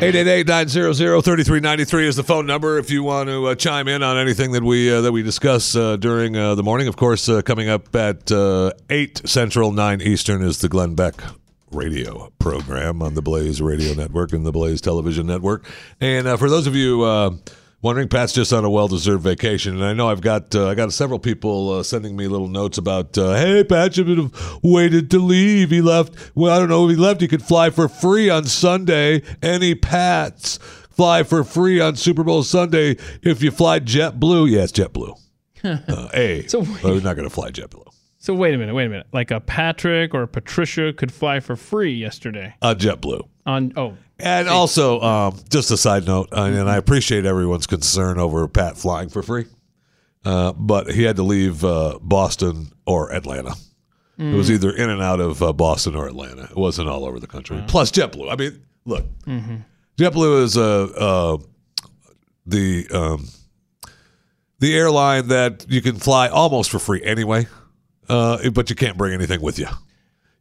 888-900-3393 is the phone number if you want to uh, chime in on anything that we uh, that we discuss uh, during uh, the morning. Of course, uh, coming up at uh, 8 Central, 9 Eastern is the Glenn Beck radio program on the Blaze Radio Network and the Blaze Television Network. And for those of you wondering, Pat's just on a well-deserved vacation, and I know I've got uh, I got several people uh, sending me little notes about, uh, hey, Pat should have waited to leave. He left. Well, I don't know if he left. He could fly for free on Sunday. Any Pats fly for free on Super Bowl Sunday if you fly JetBlue? Yeah, it's JetBlue. uh, a. So we're not going to fly JetBlue. So wait a minute, wait a minute. Like a Patrick or a Patricia could fly for free yesterday Uh, JetBlue. on oh And also, um, just a side note, uh, and I appreciate everyone's concern over Pat flying for free, uh, but he had to leave uh, Boston or Atlanta. It was either in and out of uh, Boston or Atlanta. It wasn't all over the country. Plus JetBlue. I mean, look, JetBlue is uh, uh, the um, the airline that you can fly almost for free anyway, uh, but you can't bring anything with you.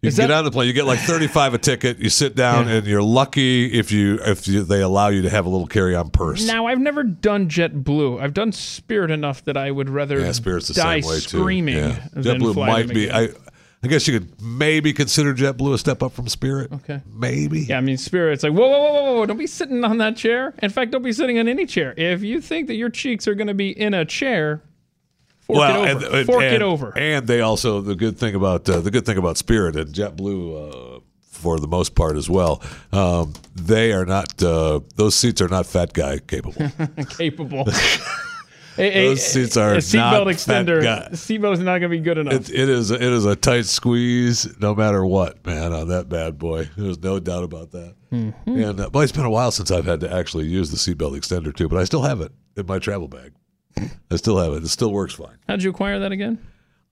You can get that- on the plane. You get like thirty five a ticket. You sit down, and you're lucky if you if you, they allow you to have a little carry on purse. Now I've never done JetBlue. I've done Spirit enough that I would rather yeah, Spirit's the die same way too. screaming Yeah. than JetBlue might be. I I guess you could maybe consider JetBlue a step up from Spirit. Okay. maybe. Yeah, I mean, Spirit's like, whoa, whoa, whoa, whoa, whoa, don't be sitting on that chair. In fact, don't be sitting on any chair. If you think that your cheeks are going to be in a chair, fork it over. and, and- fork it over. And they also the good thing about uh, the good thing about Spirit and JetBlue, uh, for the most part as well, um, they are not uh, those seats are not fat guy capable. capable. A- Those seats are a seatbelt extender. Seatbelt is not going to be good enough. it, it is it is a tight squeeze no matter what, man. On that bad boy, there's no doubt about that. Mm-hmm. And uh, but it's been a while since I've had to actually use the seatbelt extender too, but I still have it in my travel bag. I still have it. It still works fine. How'd you acquire that again?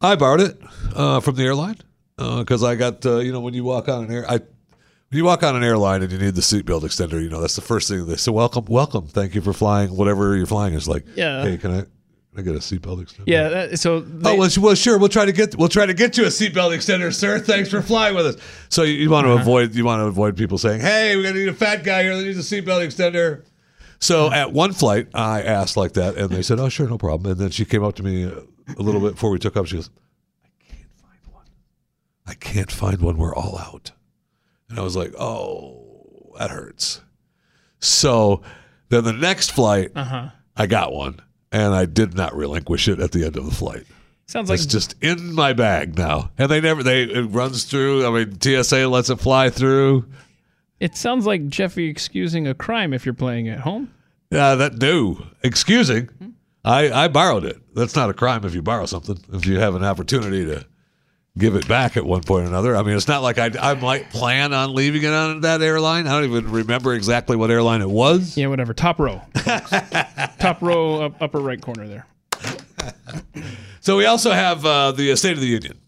I borrowed it uh, from the airline because I got uh, you know when you walk on an air I when you walk on an airline and you need the seatbelt extender, you know that's the first thing they say. Welcome, welcome, thank you for flying whatever you're flying. Is like, Yeah. hey, can I, can I get a seatbelt extender? Yeah, that, so they, Oh well, well, sure. We'll try to get we'll try to get you a seatbelt extender, sir. Thanks for flying with us. So you, you want to avoid you want to avoid people saying, "Hey, we're gonna need a fat guy here that needs a seatbelt extender." So at one flight, I asked like that, and they said, "Oh, sure, no problem." And then she came up to me a, a little bit before we took off. She goes, "I can't find one. I can't find one. We're all out." And I was like, "Oh, that hurts." So then the next flight, uh-huh. I got one, and I did not relinquish it at the end of the flight. sounds like It's just in my bag now, and they never they it runs through. I mean, TSA lets it fly through. It sounds like Jeffy excusing a crime if you're playing at home. Yeah, that do excusing. I I borrowed it. That's not a crime if you borrow something. If you have an opportunity to give it back at one point or another. I mean, it's not like I I might plan on leaving it on that airline. I don't even remember exactly what airline it was. Yeah, whatever. Top row. Top row, up, upper right corner there. So we also have uh, the State of the Union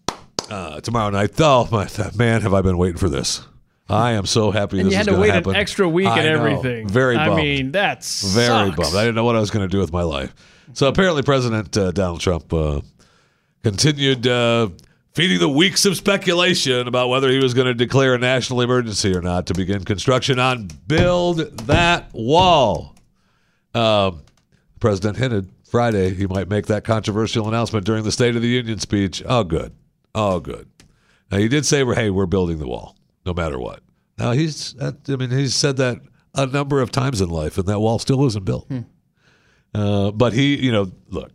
uh, tomorrow night. Oh my man, have I been waiting for this? I am so happy And this you is had to wait happen. an extra week I and know. everything. Very bummed. I mean, that's Very bummed. I didn't know what I was going to do with my life. So apparently, President uh, Donald Trump uh, continued uh, feeding the weeks of speculation about whether he was going to declare a national emergency or not to begin construction on Build That Wall. Um, the president hinted Friday he might make that controversial announcement during the State of the Union speech. Oh, good. Oh, good. Now he did say, "Hey, we're building the wall, no matter what." Now he's, I mean, he's said that a number of times in life, and that wall still isn't built. Uh, but he, you know, look,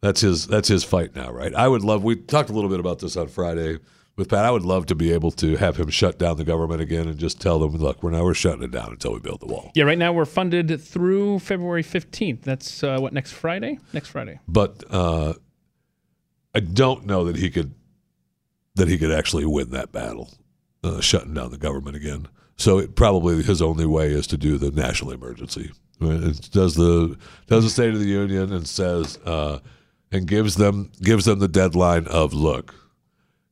that's his that's his fight now, right? I would love. We talked a little bit about this on Friday with Pat. I would love to be able to have him shut down the government again and just tell them, look, we're now we're shutting it down until we build the wall. Yeah, right now we're funded through February 15th. That's uh, what, next Friday? Next Friday. But uh, I don't know that he could that he could actually win that battle, uh, shutting down the government again. So it, probably his only way is to do the national emergency. Right? It does the does the State of the Union and says uh, and gives them gives them the deadline of look,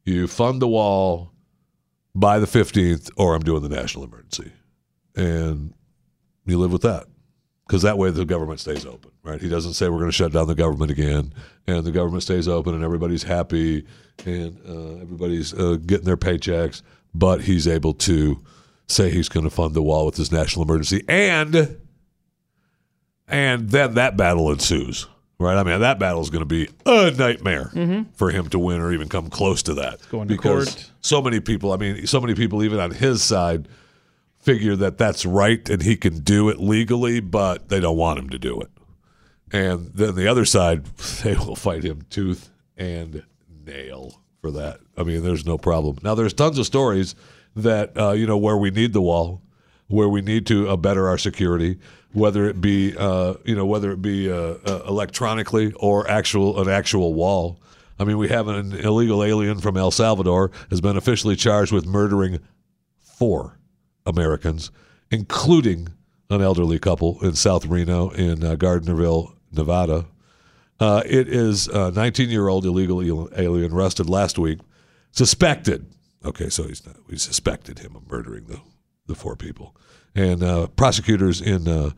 you fund the wall by the fifteenth, or I'm doing the national emergency, and you live with that because that way the government stays open, right? He doesn't say we're going to shut down the government again, and the government stays open, and everybody's happy, and uh, everybody's uh, getting their paychecks. But he's able to say he's going to fund the wall with his national emergency, and and then that battle ensues, right? I mean, that battle is going to be a nightmare mm-hmm. for him to win or even come close to that, Going to because court. so many people. I mean, so many people even on his side figure that that's right and he can do it legally, but they don't want him to do it. And then the other side, they will fight him tooth and nail for that. I mean, there's no problem. Now, there's tons of stories that uh, you know where we need the wall, where we need to uh, better our security, whether it be uh, you know whether it be uh, uh, electronically or actual an actual wall. I mean, we have an illegal alien from El Salvador has been officially charged with murdering four Americans, including an elderly couple in South Reno in uh, Gardnerville, Nevada. Uh, it is a 19 year old illegal alien arrested last week, suspected. Okay, so he's not, we suspected him of murdering the, the four people. And uh, prosecutors in uh,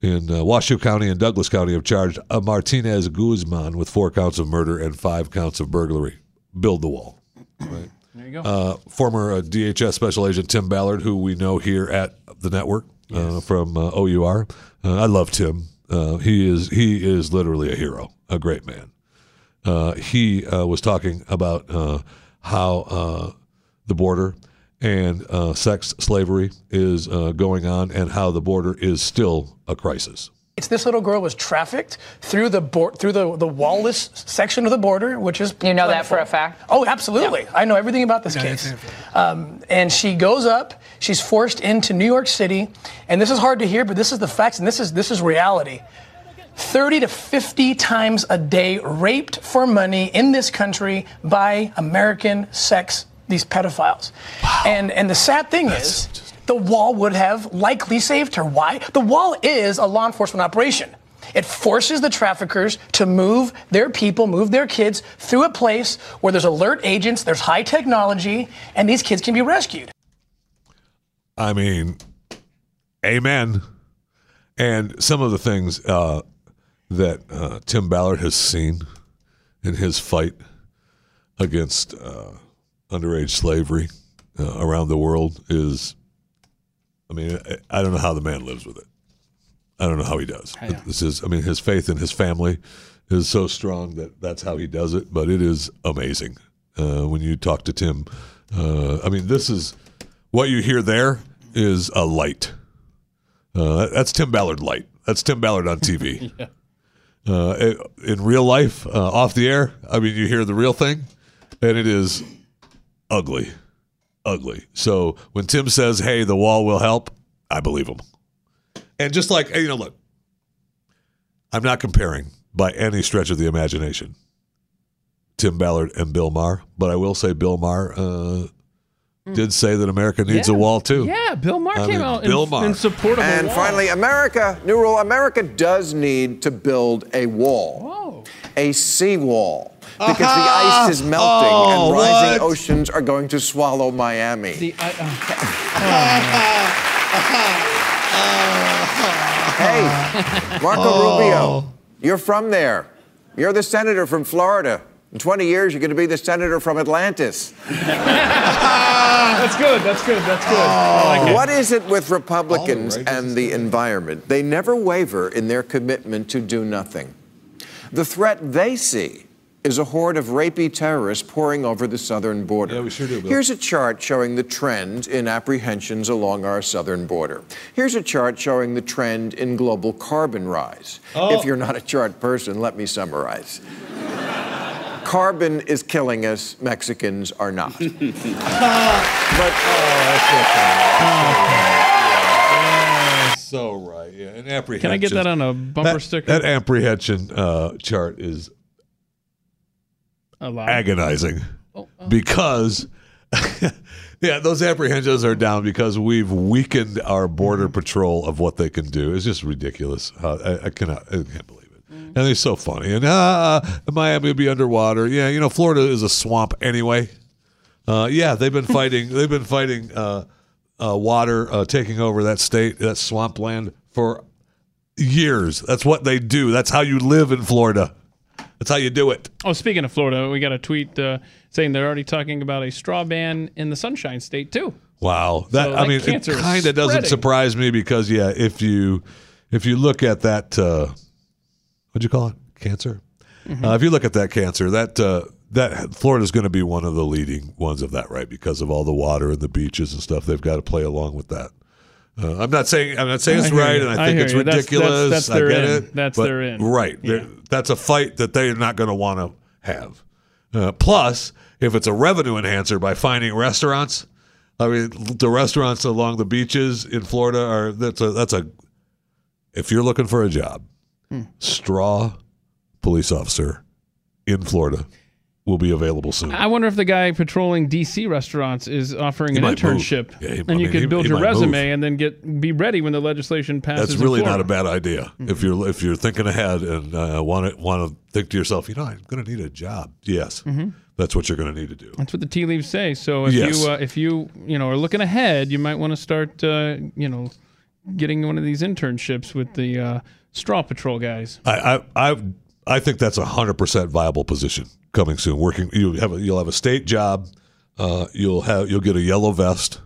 in uh, Washoe County and Douglas County have charged uh, Martinez Guzman with four counts of murder and five counts of burglary. Build the wall. Right There you go. uh, former uh, DHS Special Agent Tim Ballard, who we know here at the network uh, from uh, OUR. Uh, I love Tim. Uh, he is he is literally a hero, a great man. Uh, he uh, was talking about uh, how uh, the border and uh, sex slavery is going on, and how the border is still a crisis. It's this little girl was trafficked through the bor- through the, the wallless section of the border, which is You know that for a fact? Oh, absolutely. I know everything about this case. Um, and she goes up. She's forced into New York City, and this is hard to hear, but this is the facts, and this is this is reality. 30 to 50 times a day raped for money in this country by American sex these pedophiles. And and the sad thing is the wall would have likely saved her. Why? The wall is a law enforcement operation. It forces the traffickers to move their people, move their kids through a place where there's alert agents, there's high technology, and these kids can be rescued. I mean, amen. And some of the things uh, that uh, Tim Ballard has seen in his fight against uh, underage slavery uh, around the world is, I mean, I, I don't know how the man lives with it. I don't know how he does. This is, I mean, his faith in his family is so strong that that's how he does it. But it is amazing uh, when you talk to Tim. Uh, I mean, this is what you hear there is a light. Uh, that's Tim Ballard light. That's Tim Ballard on TV. uh, in- in real life, uh, off the air, I mean, you hear the real thing, and it is ugly, ugly. So when Tim says, "Hey, the wall will help," I believe him. And just like you know, look, I'm not comparing by any stretch of the imagination Tim Ballard and Bill Maher, but I will say Bill Maher uh, did say that America needs a wall too. yeah, Bill Maher I came mean, out Bill in, Maher. in support of a And wall. finally, America, new rule America does need to build a wall, Whoa. A seawall. Because the ice is melting Oh, and rising what? oceans are going to swallow Miami. The, I, Hey, Marco Oh. Rubio, you're from there. You're the senator from Florida. In 20 years, you're going to be the senator from Atlantis. uh, that's good. That's good. That's good. I like. What is it with Republicans and the environment? They never waver in their commitment to do nothing. The threat they see is a horde of rapey terrorists pouring over the southern border. Yeah, we sure do, Bill. Here's a chart showing the trend in apprehensions along our southern border. Here's a chart showing the trend in global carbon rise. Oh. If you're not a chart person, let me summarize. Carbon is killing us, Mexicans are not. but oh, So right, yeah. And apprehension. Can I get that on a bumper that, sticker? That apprehension uh, chart is a lot. agonizing. because. Yeah, those apprehensions are down because we've weakened our border patrol of what they can do. It's just ridiculous. Uh, I, I cannot, I can't believe it. And they're so funny. And ah, Miami will be underwater. Yeah, you know, Florida is a swamp anyway. Uh, yeah, they've been fighting. they've been fighting uh, uh, water uh, taking over that state, that swampland for years. That's what they do. That's how you live in Florida. That's how you do it. Oh, speaking of Florida, we got a tweet uh, saying they're already talking about a straw ban in the Sunshine State too. Wow, that So I mean, it kind of doesn't surprise me because yeah, if you if you look at that, uh, what'd you call it? Cancer. Mm-hmm. Uh, if you look at that cancer, that uh, that Florida's going to be one of the leading ones of that, right? Because of all the water and the beaches and stuff, they've got to play along with that. Uh, I'm not saying I'm not saying it's right, you. and I I think it's you. That's- that's- ridiculous. that's I their get in. it. That's but- their in. Right. Yeah. That's a fight that they're not going to want to have. Uh, plus, if it's a revenue enhancer by finding restaurants, I mean, the restaurants along the beaches in Florida are that's a that's a. If you're looking for a job, Hmm. straw police officer in Florida will be available soon. I wonder if the guy patrolling DC restaurants is offering an might move. internship, Yeah, he- and I you mean, could he- build he your might move. resume and then get be ready when the legislation passes. That's in really not Florida. a bad idea. If you're if you're thinking ahead and uh, want to want to think to yourself, you know, I'm going to need a job. Yes, that's what you're going to need to do. That's what the tea leaves say. So if Yes. you uh, if you you know are looking ahead, you might want to start uh, you know getting one of these internships with the uh, straw patrol guys. I I I, I think that's a hundred percent viable position coming soon. Working you have a, you'll have a state job. Uh, you'll have you'll get a yellow vest,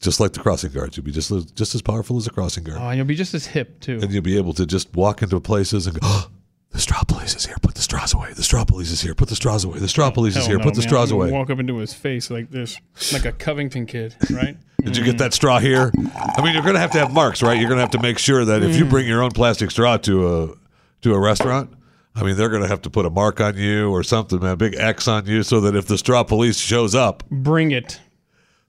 just like the crossing guards. You'll be just as- just as powerful as a crossing guard, Oh, and you'll be just as hip too. and you'll be able to just walk into places and go. Oh, the straw police is here. Put the straws away. The straw police is here. Put the straws away. The straw police is here. no, Put the man. straws away. Walk up into his face like this, like a Covington kid, right? Did you get that straw here? I mean, you're going to have to have marks, right? You're going to have to make sure that if you bring your own plastic straw to a to a restaurant, I mean, they're going to have to put a mark on you or something, man, a big X on you, so that if the straw police shows up, Bring it.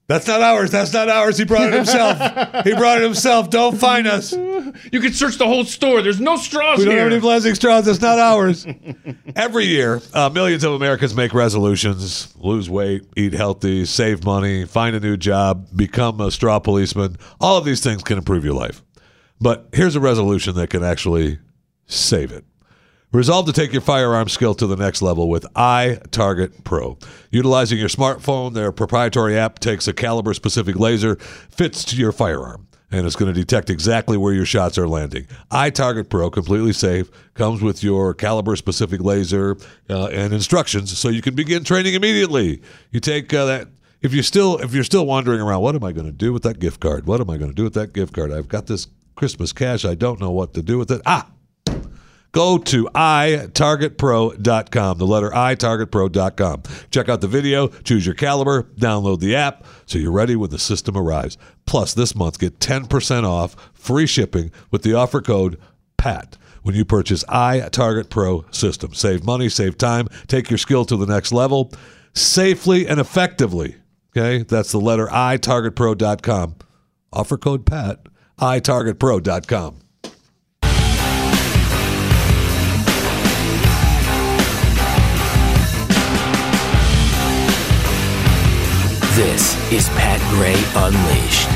that's not ours. That's not ours. He brought it himself. he brought it himself. Don't find us. You can search the whole store. There's no straws We don't here. have any plastic straws. It's not ours. Every year, uh, millions of Americans make resolutions lose weight, eat healthy, save money, find a new job, become a straw policeman. All of these things can improve your life. But here's a resolution that can actually save it. Resolve to take your firearm skill to the next level with iTarget Pro. Utilizing your smartphone, their proprietary app takes a caliber specific laser, fits to your firearm, and it's going to detect exactly where your shots are landing. iTarget Pro, completely safe, comes with your caliber specific laser uh, and instructions so you can begin training immediately. You take uh, that if you're still if you're still wandering around, what am I going to do with that gift card? What am I going to do with that gift card? I've got this Christmas cash. I don't know what to do with it. Ah, Go to itargetpro.com, the letter itargetpro.com. Check out the video, choose your caliber, download the app so you're ready when the system arrives. Plus, this month, get 10% off free shipping with the offer code PAT when you purchase iTarget Pro system. Save money, save time, take your skill to the next level safely and effectively. Okay, that's the letter itargetpro.com. Offer code PAT, itargetpro.com. This is Pat Gray Unleashed.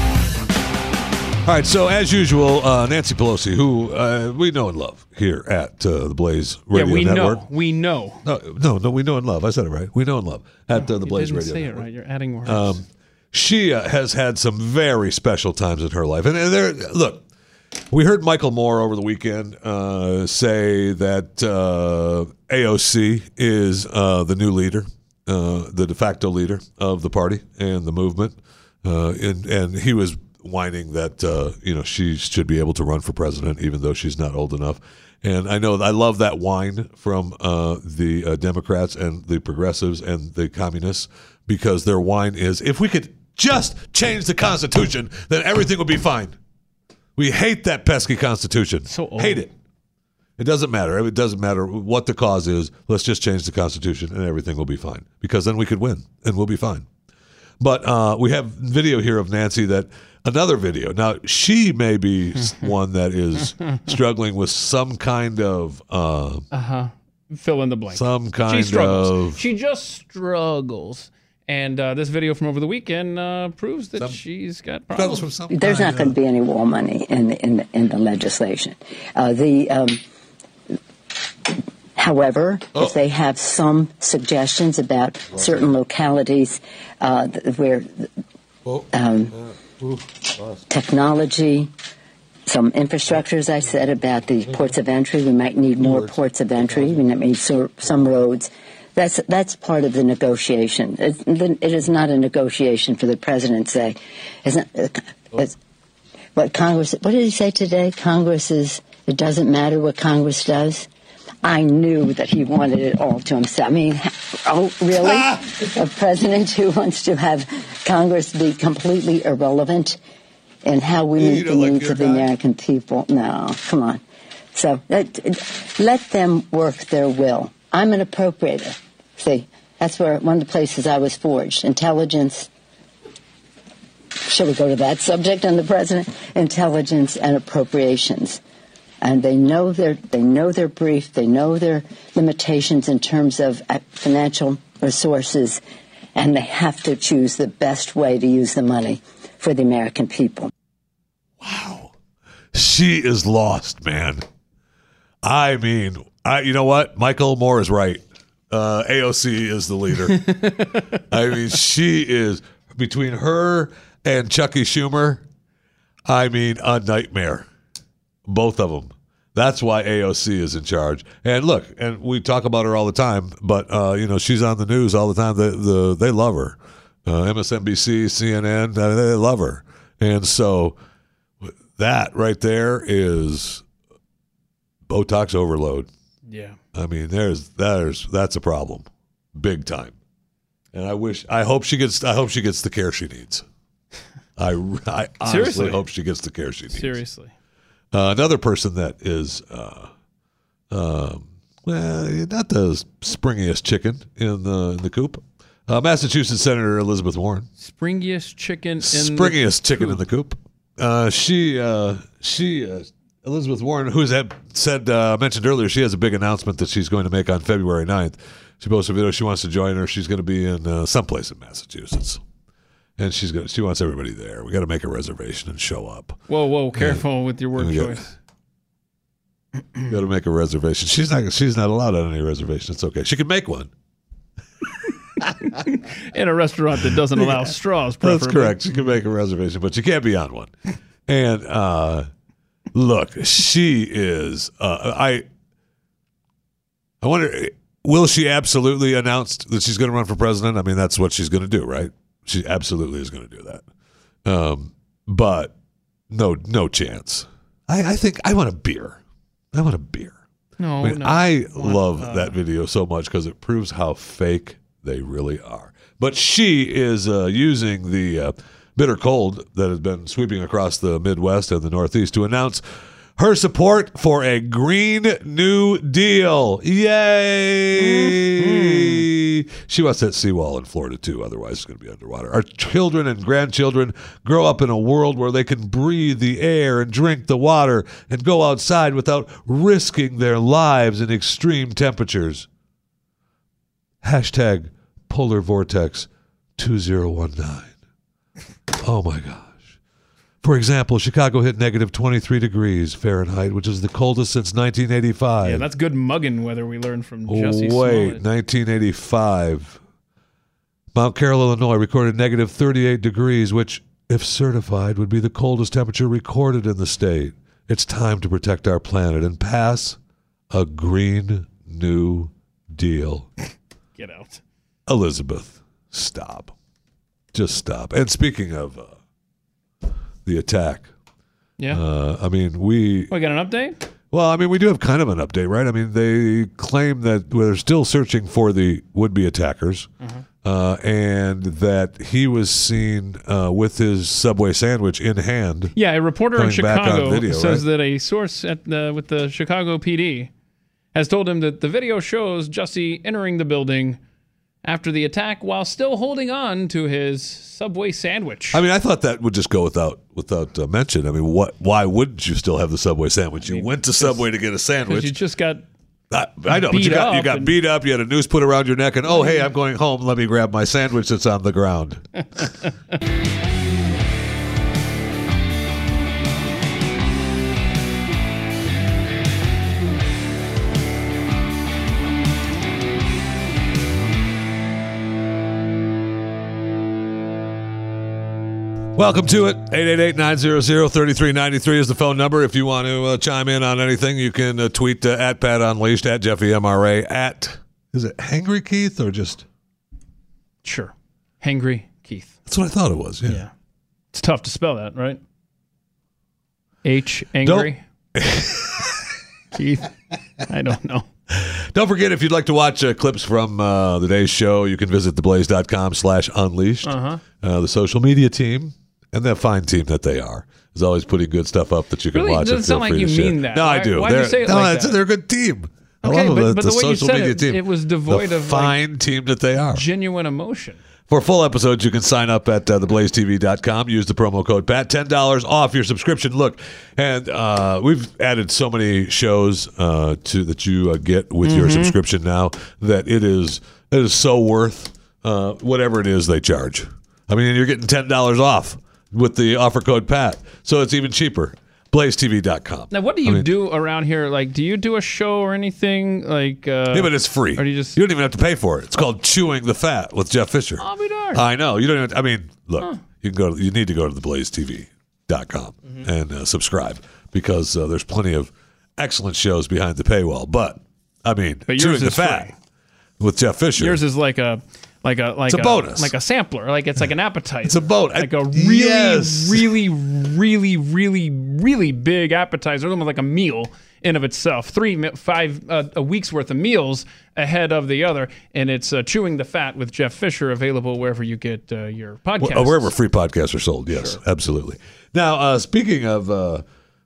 All right, so as usual, uh, Nancy Pelosi, who uh, we know and love here at uh, the Blaze Radio yeah, we Network. know. We know. No, no, no, we know and love. I said it right. We know and love at uh, the You Blaze didn't Radio say Network. it right. You're adding words. Um, she uh, has had some very special times in her life, and, and there. Look, we heard Michael Moore over the weekend uh, say that uh, AOC is uh, the new leader, uh, the de facto leader of the party and the movement, uh, and and he was whining that uh, you know she should be able to run for president even though she's not old enough. And I know I love that whine from uh, the uh, Democrats and the progressives and the communists because their whine is if we could just change the Constitution, then everything would be fine. We hate that pesky Constitution. So old. hate it. It doesn't matter. It doesn't matter what the cause is. Let's just change the Constitution and everything will be fine because then we could win and we'll be fine. But uh, we have video here of Nancy that another video. Now she may be one that is struggling with some kind of uh, fill in the blank. Some she kind struggles. of- She just struggles. And uh, this video from over the weekend uh, proves that she's got problems. from some There's not going to be any war money in the, in the, in the legislation. Uh, the um, however, Oh. if they have some suggestions about certain localities uh, where Oh, um, ooh, technology, some infrastructure, as I said, about the ports of entry. We might need more ports of entry. We might need some roads. That's that's part of the negotiation. It, it is not a negotiation for the president to say, isn't it's, what Congress? What did he say today? Congress is. It doesn't matter what Congress does. I knew that he wanted it all to himself. I mean, oh, really? a president who wants to have Congress be completely irrelevant in how we meet the needs of the? American people? No, come on. So let, let them work their will. I'm an appropriator. See, that's where one of the places I was forged. Intelligence. Shall we go to that subject on the president? Intelligence and appropriations and they know their they know their brief, they know their limitations in terms of uh, financial resources, and they have to choose the best way to use the money for the American people. Wow, she is lost, man. I mean, I you know what? Michael Moore is right. Uh, AOC is the leader. I mean, she is between her and Chucky Schumer. I mean, a nightmare. Both of them. That's why AOC is in charge. And look, and we talk about her all the time, but uh, you know she's on the news all the time. The, the they love her. Uh, MSNBC, CNN, they love her. And so that right there is Botox overload. Yeah. I mean, there's there's that's a problem, big time. And I wish, I hope she gets, I hope she gets the care she needs. I, I honestly Seriously. hope she gets the care she needs. Seriously. Uh, another person that is, uh, um, well, not the springiest chicken in the in the coop. Uh, Massachusetts Senator Elizabeth Warren, Springiest chicken in springiest the chicken in the coop. Uh, she, uh, she, uh, Elizabeth Warren, who had said uh, mentioned earlier, she has a big announcement that she's going to make on February 9th. She posted a video. She wants to join her. She's going to be in uh, someplace in Massachusetts, and she's going. She wants everybody there. We got to make a reservation and show up. Whoa, whoa, careful with your word Yeah. choice. Got to make a reservation. She's not. She's not allowed on any reservation. It's okay. She can make one. In a restaurant that doesn't allow straws, That's correct. She can make a reservation, but you can't be on one. And uh, look, she is. Uh, I. I wonder, will she absolutely announce that she's going to run for president? I mean, that's what she's going to do, right? She absolutely is going to do that. Um, but no, no chance. I, I think I want a beer. I want a beer. No, I mean, no. I love that video so much because it proves how fake they really are. But she is uh, using the uh, bitter cold that has been sweeping across the Midwest and the Northeast to announce her support for a Green New Deal. Yay! Mm-hmm. She wants that seawall in Florida too, otherwise it's going to be underwater. Our children and grandchildren grow up in a world where they can breathe the air and drink the water and go outside without risking their lives in extreme temperatures. Hashtag polar vortex 2019. Oh my gosh. For example, Chicago hit negative 23 degrees Fahrenheit, which is the coldest since 1985. yeah, that's good mugging weather we learned from Jesse Wait, Smollett. 1985. Mount Carroll, Illinois recorded negative 38 degrees, which, if certified, would be the coldest temperature recorded in the state. It's time to protect our planet and pass a Green New Deal. Get out. Elizabeth, stop. Just stop. And speaking of uh, the attack, Yeah. uh, I mean, we we got an update? well, I mean, we do have kind of an update, right? I mean, they claim that they're still searching for the would-be attackers, uh, and that he was seen uh, with his Subway sandwich in hand. Yeah, a reporter in Coming back on Chicago video, says right? that a source at the, with the Chicago PD has told him that the video shows Jussie entering the building after the attack while still holding on to his Subway sandwich. I mean, I thought that would just go without without uh, mention. I mean, what? Why wouldn't you still have the Subway sandwich? You went to Subway to get a sandwich. you just got I, I know, but you got, you got and- beat up. You had a noose put around your neck, and oh, hey, I'm going home. Let me grab my sandwich that's on the ground. Welcome to it. 888-900-3393 is the phone number. If you want to uh, chime in on anything, you can uh, tweet uh, at Pat Unleashed, at Jeffy MRA, at, is it Hangry Keith or just, Sure. Hangry Keith. that's what I thought it was. Yeah. Yeah. It's tough to spell that, right? H angry. Keith. I don't know. Don't forget, if you'd like to watch uh, clips from uh, the day's show, you can visit theblaze.com slash unleashed. Uh-huh. the social media team and that fine team that they are is always putting good stuff up that you can Really? watch. Doesn't and sound like you mean that. No, I do. you They're, say it no, like it's- that? they're a good team. I Okay, love but- the, but the way you social said media it, team. it was devoid the of, like, fine team that they are. Genuine emotion. For full episodes, you can sign up at uh, theblazetv.com. Use the promo code PAT. $10 off your subscription. Look, and uh, we've added so many shows uh, to that you uh, get with your Mm-hmm. subscription now that it is it is so worth uh, whatever it is they charge. I mean, you're getting $10 off with the offer code PAT. So it's even cheaper. BlazeTV.com. Now, what do you do around here? Like, do you do a show or anything? Like, uh, Yeah, but it's free. Or do you just- don't even have to pay for it. It's called Chewing the Fat with Jeff Fisher. I'll be darned. I know. You don't even, I mean, look, you can go to, you need to go to theblazetv.com Mm-hmm. and uh, subscribe because uh, there's plenty of excellent shows behind the paywall. But, I mean, But Chewing the Fat free. with Jeff Fisher. Yours is like a, like a, like It's a bonus. like a sampler. Like it's like an appetizer. It's a bon- like a really, Yes. really, really, really, really big appetizer, almost like a meal in of itself. Three, five, uh, a week's worth of meals ahead of the other, and it's uh, chewing the fat with Jeff Fisher, available wherever you get uh, your podcast. Uh, wherever free podcasts are sold. Yes, absolutely. Now, uh, speaking of uh,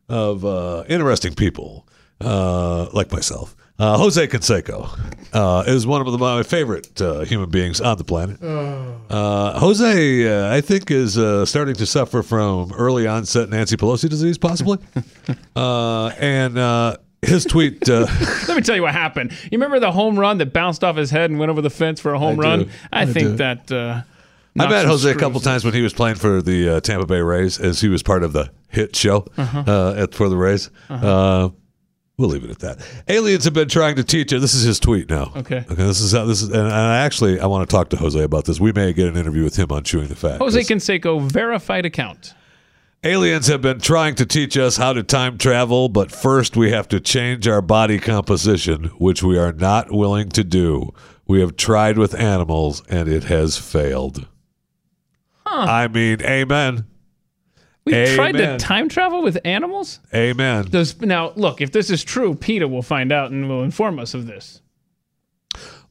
of uh, interesting people uh, like myself, uh, Jose Canseco uh, is one of the, my favorite uh, human beings on the planet. Uh, Jose, uh, I think, is uh, starting to suffer from early onset Nancy Pelosi disease, possibly. uh, and uh, his tweet. Uh, Let me tell you what happened. You remember the home run that bounced off his head and went over the fence for a home I run? do. I, I think do. that. Uh, I met Jose a couple times when he was playing for the uh, Tampa Bay Rays, as he was part of the hit show Uh-huh. uh at for the Rays. uh we'll leave it at that. Aliens have been trying to teach you. This is his tweet now. Okay. Okay. This is how this is, and, and I actually I want to talk to Jose about this. We may get an interview with him on chewing the fat. Jose Canseco verified account. Aliens have been trying to teach us how to time travel, but first we have to change our body composition, which we are not willing to do. We have tried with animals, and it has failed. I mean, amen. We tried to time travel with animals. Amen. Does now look if this is true, PETA will find out and will inform us of this.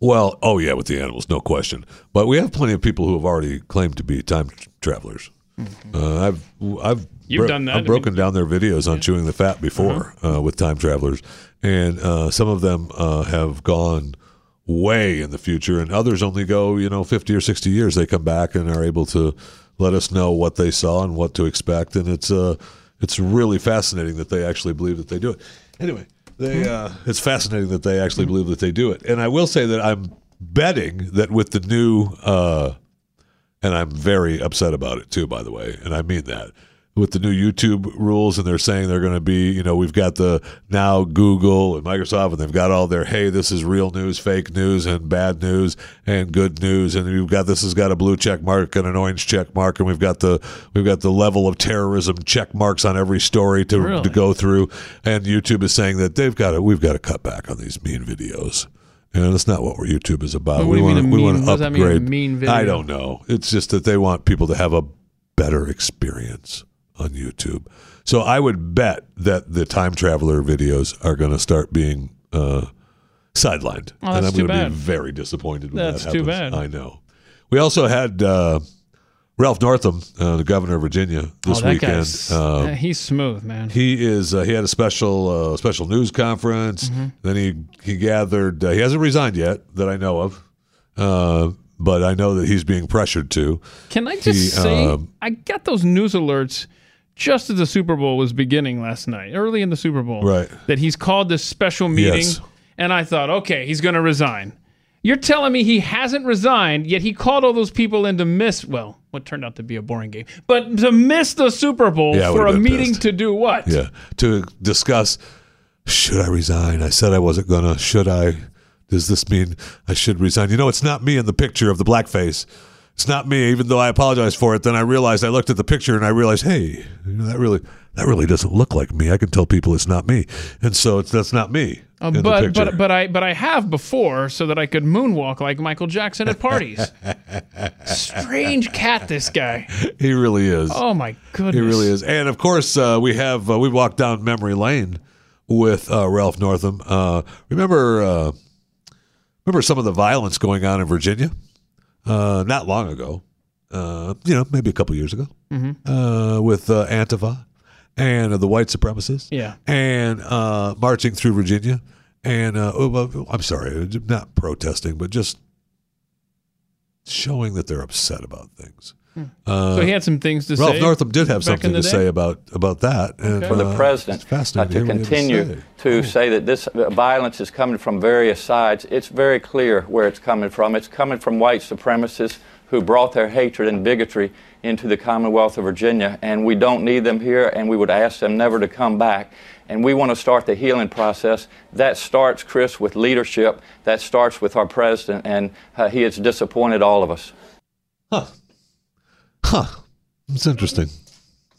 Well, oh yeah, with the animals, no question. But we have plenty of people who have already claimed to be time tr- travelers. Uh, I've I've Mm-hmm. You've done that, I've broken down their videos on chewing the fat before Uh-huh. uh, with time travelers, and uh, some of them uh, have gone way in the future, and others only go you know fifty or sixty years. They come back and are able to let us know what they saw and what to expect, and it's uh it's really fascinating that they actually believe that they do it. Anyway, they uh, it's fascinating that they actually believe that they do it, and I will say that I'm betting that with the new. Uh, and I'm very upset about it too, by the way, and I mean that. With the new YouTube rules, and they're saying they're going to be, you know, we've got the now Google and Microsoft, and they've got all their, hey, this is real news, fake news, and bad news, and good news, and we've got this has got a blue check mark and an orange check mark, and we've got the we've got the level of terrorism check marks on every story to Really? to go through, and YouTube is saying that they've got to we've got to cut back on these mean videos. And that's not what YouTube is about. We want we mean- want to does that mean, a upgrade. mean video? I don't know. It's just that they want people to have a better experience on YouTube. So I would bet that the time traveler videos are going to start being uh, sidelined, Oh, and I'm going to be very disappointed when That's that too bad. I know. We also had uh, Ralph Northam, uh, the governor of Virginia, this oh, weekend. Uh, yeah, he's smooth, man. he is. Uh, he had a special uh, special news conference. Mm-hmm. Then he he gathered. Uh, he hasn't resigned yet, that I know of, uh, but I know that he's being pressured to. Can I just he, say um, I got those news alerts just as the Super Bowl was beginning last night, early in the Super Bowl. Right. That he's called this special meeting Yes. and I thought, okay, he's going to resign. You're telling me he hasn't resigned, yet he called all those people in to miss, well, what turned out to be a boring game, but to miss the Super Bowl Yeah, for a meeting pissed. to do what? Yeah, to discuss should I resign? I said I wasn't gonna. Should I? Does this mean I should resign? You know, it's not me in the picture of the blackface. It's not me, even though I apologized for it. Then I realized I looked at the picture and I realized, hey, you know, that really that really doesn't look like me. I can tell people it's not me, and so it's that's not me Uh, but but but I but I have before so that I could moonwalk like Michael Jackson at parties. Strange cat, this guy. he really is. Oh my goodness. He really is. And of course, uh, we have uh, we walked down memory lane with uh, Ralph Northam. Uh, remember uh, remember some of the violence going on in Virginia uh, not long ago. Uh, you know, maybe a couple years ago uh, with uh, Antifa and uh, the white supremacists. Yeah. and uh, marching through Virginia. And uh, oh, I'm sorry, not protesting, but just showing that they're upset about things. So he had some things to Ralph say. Ralph Northam did have something to day? say about about that. And, Okay. for the uh, president uh, to hear what continue say. to say that this uh, violence is coming from various sides. It's very clear where it's coming from. It's coming from white supremacists who brought their hatred and bigotry into the Commonwealth of Virginia, and we don't need them here, and we would ask them never to come back. And we want to start the healing process. That starts, Chris, with leadership. That starts with our president, and uh, he has disappointed all of us. Huh. It's interesting.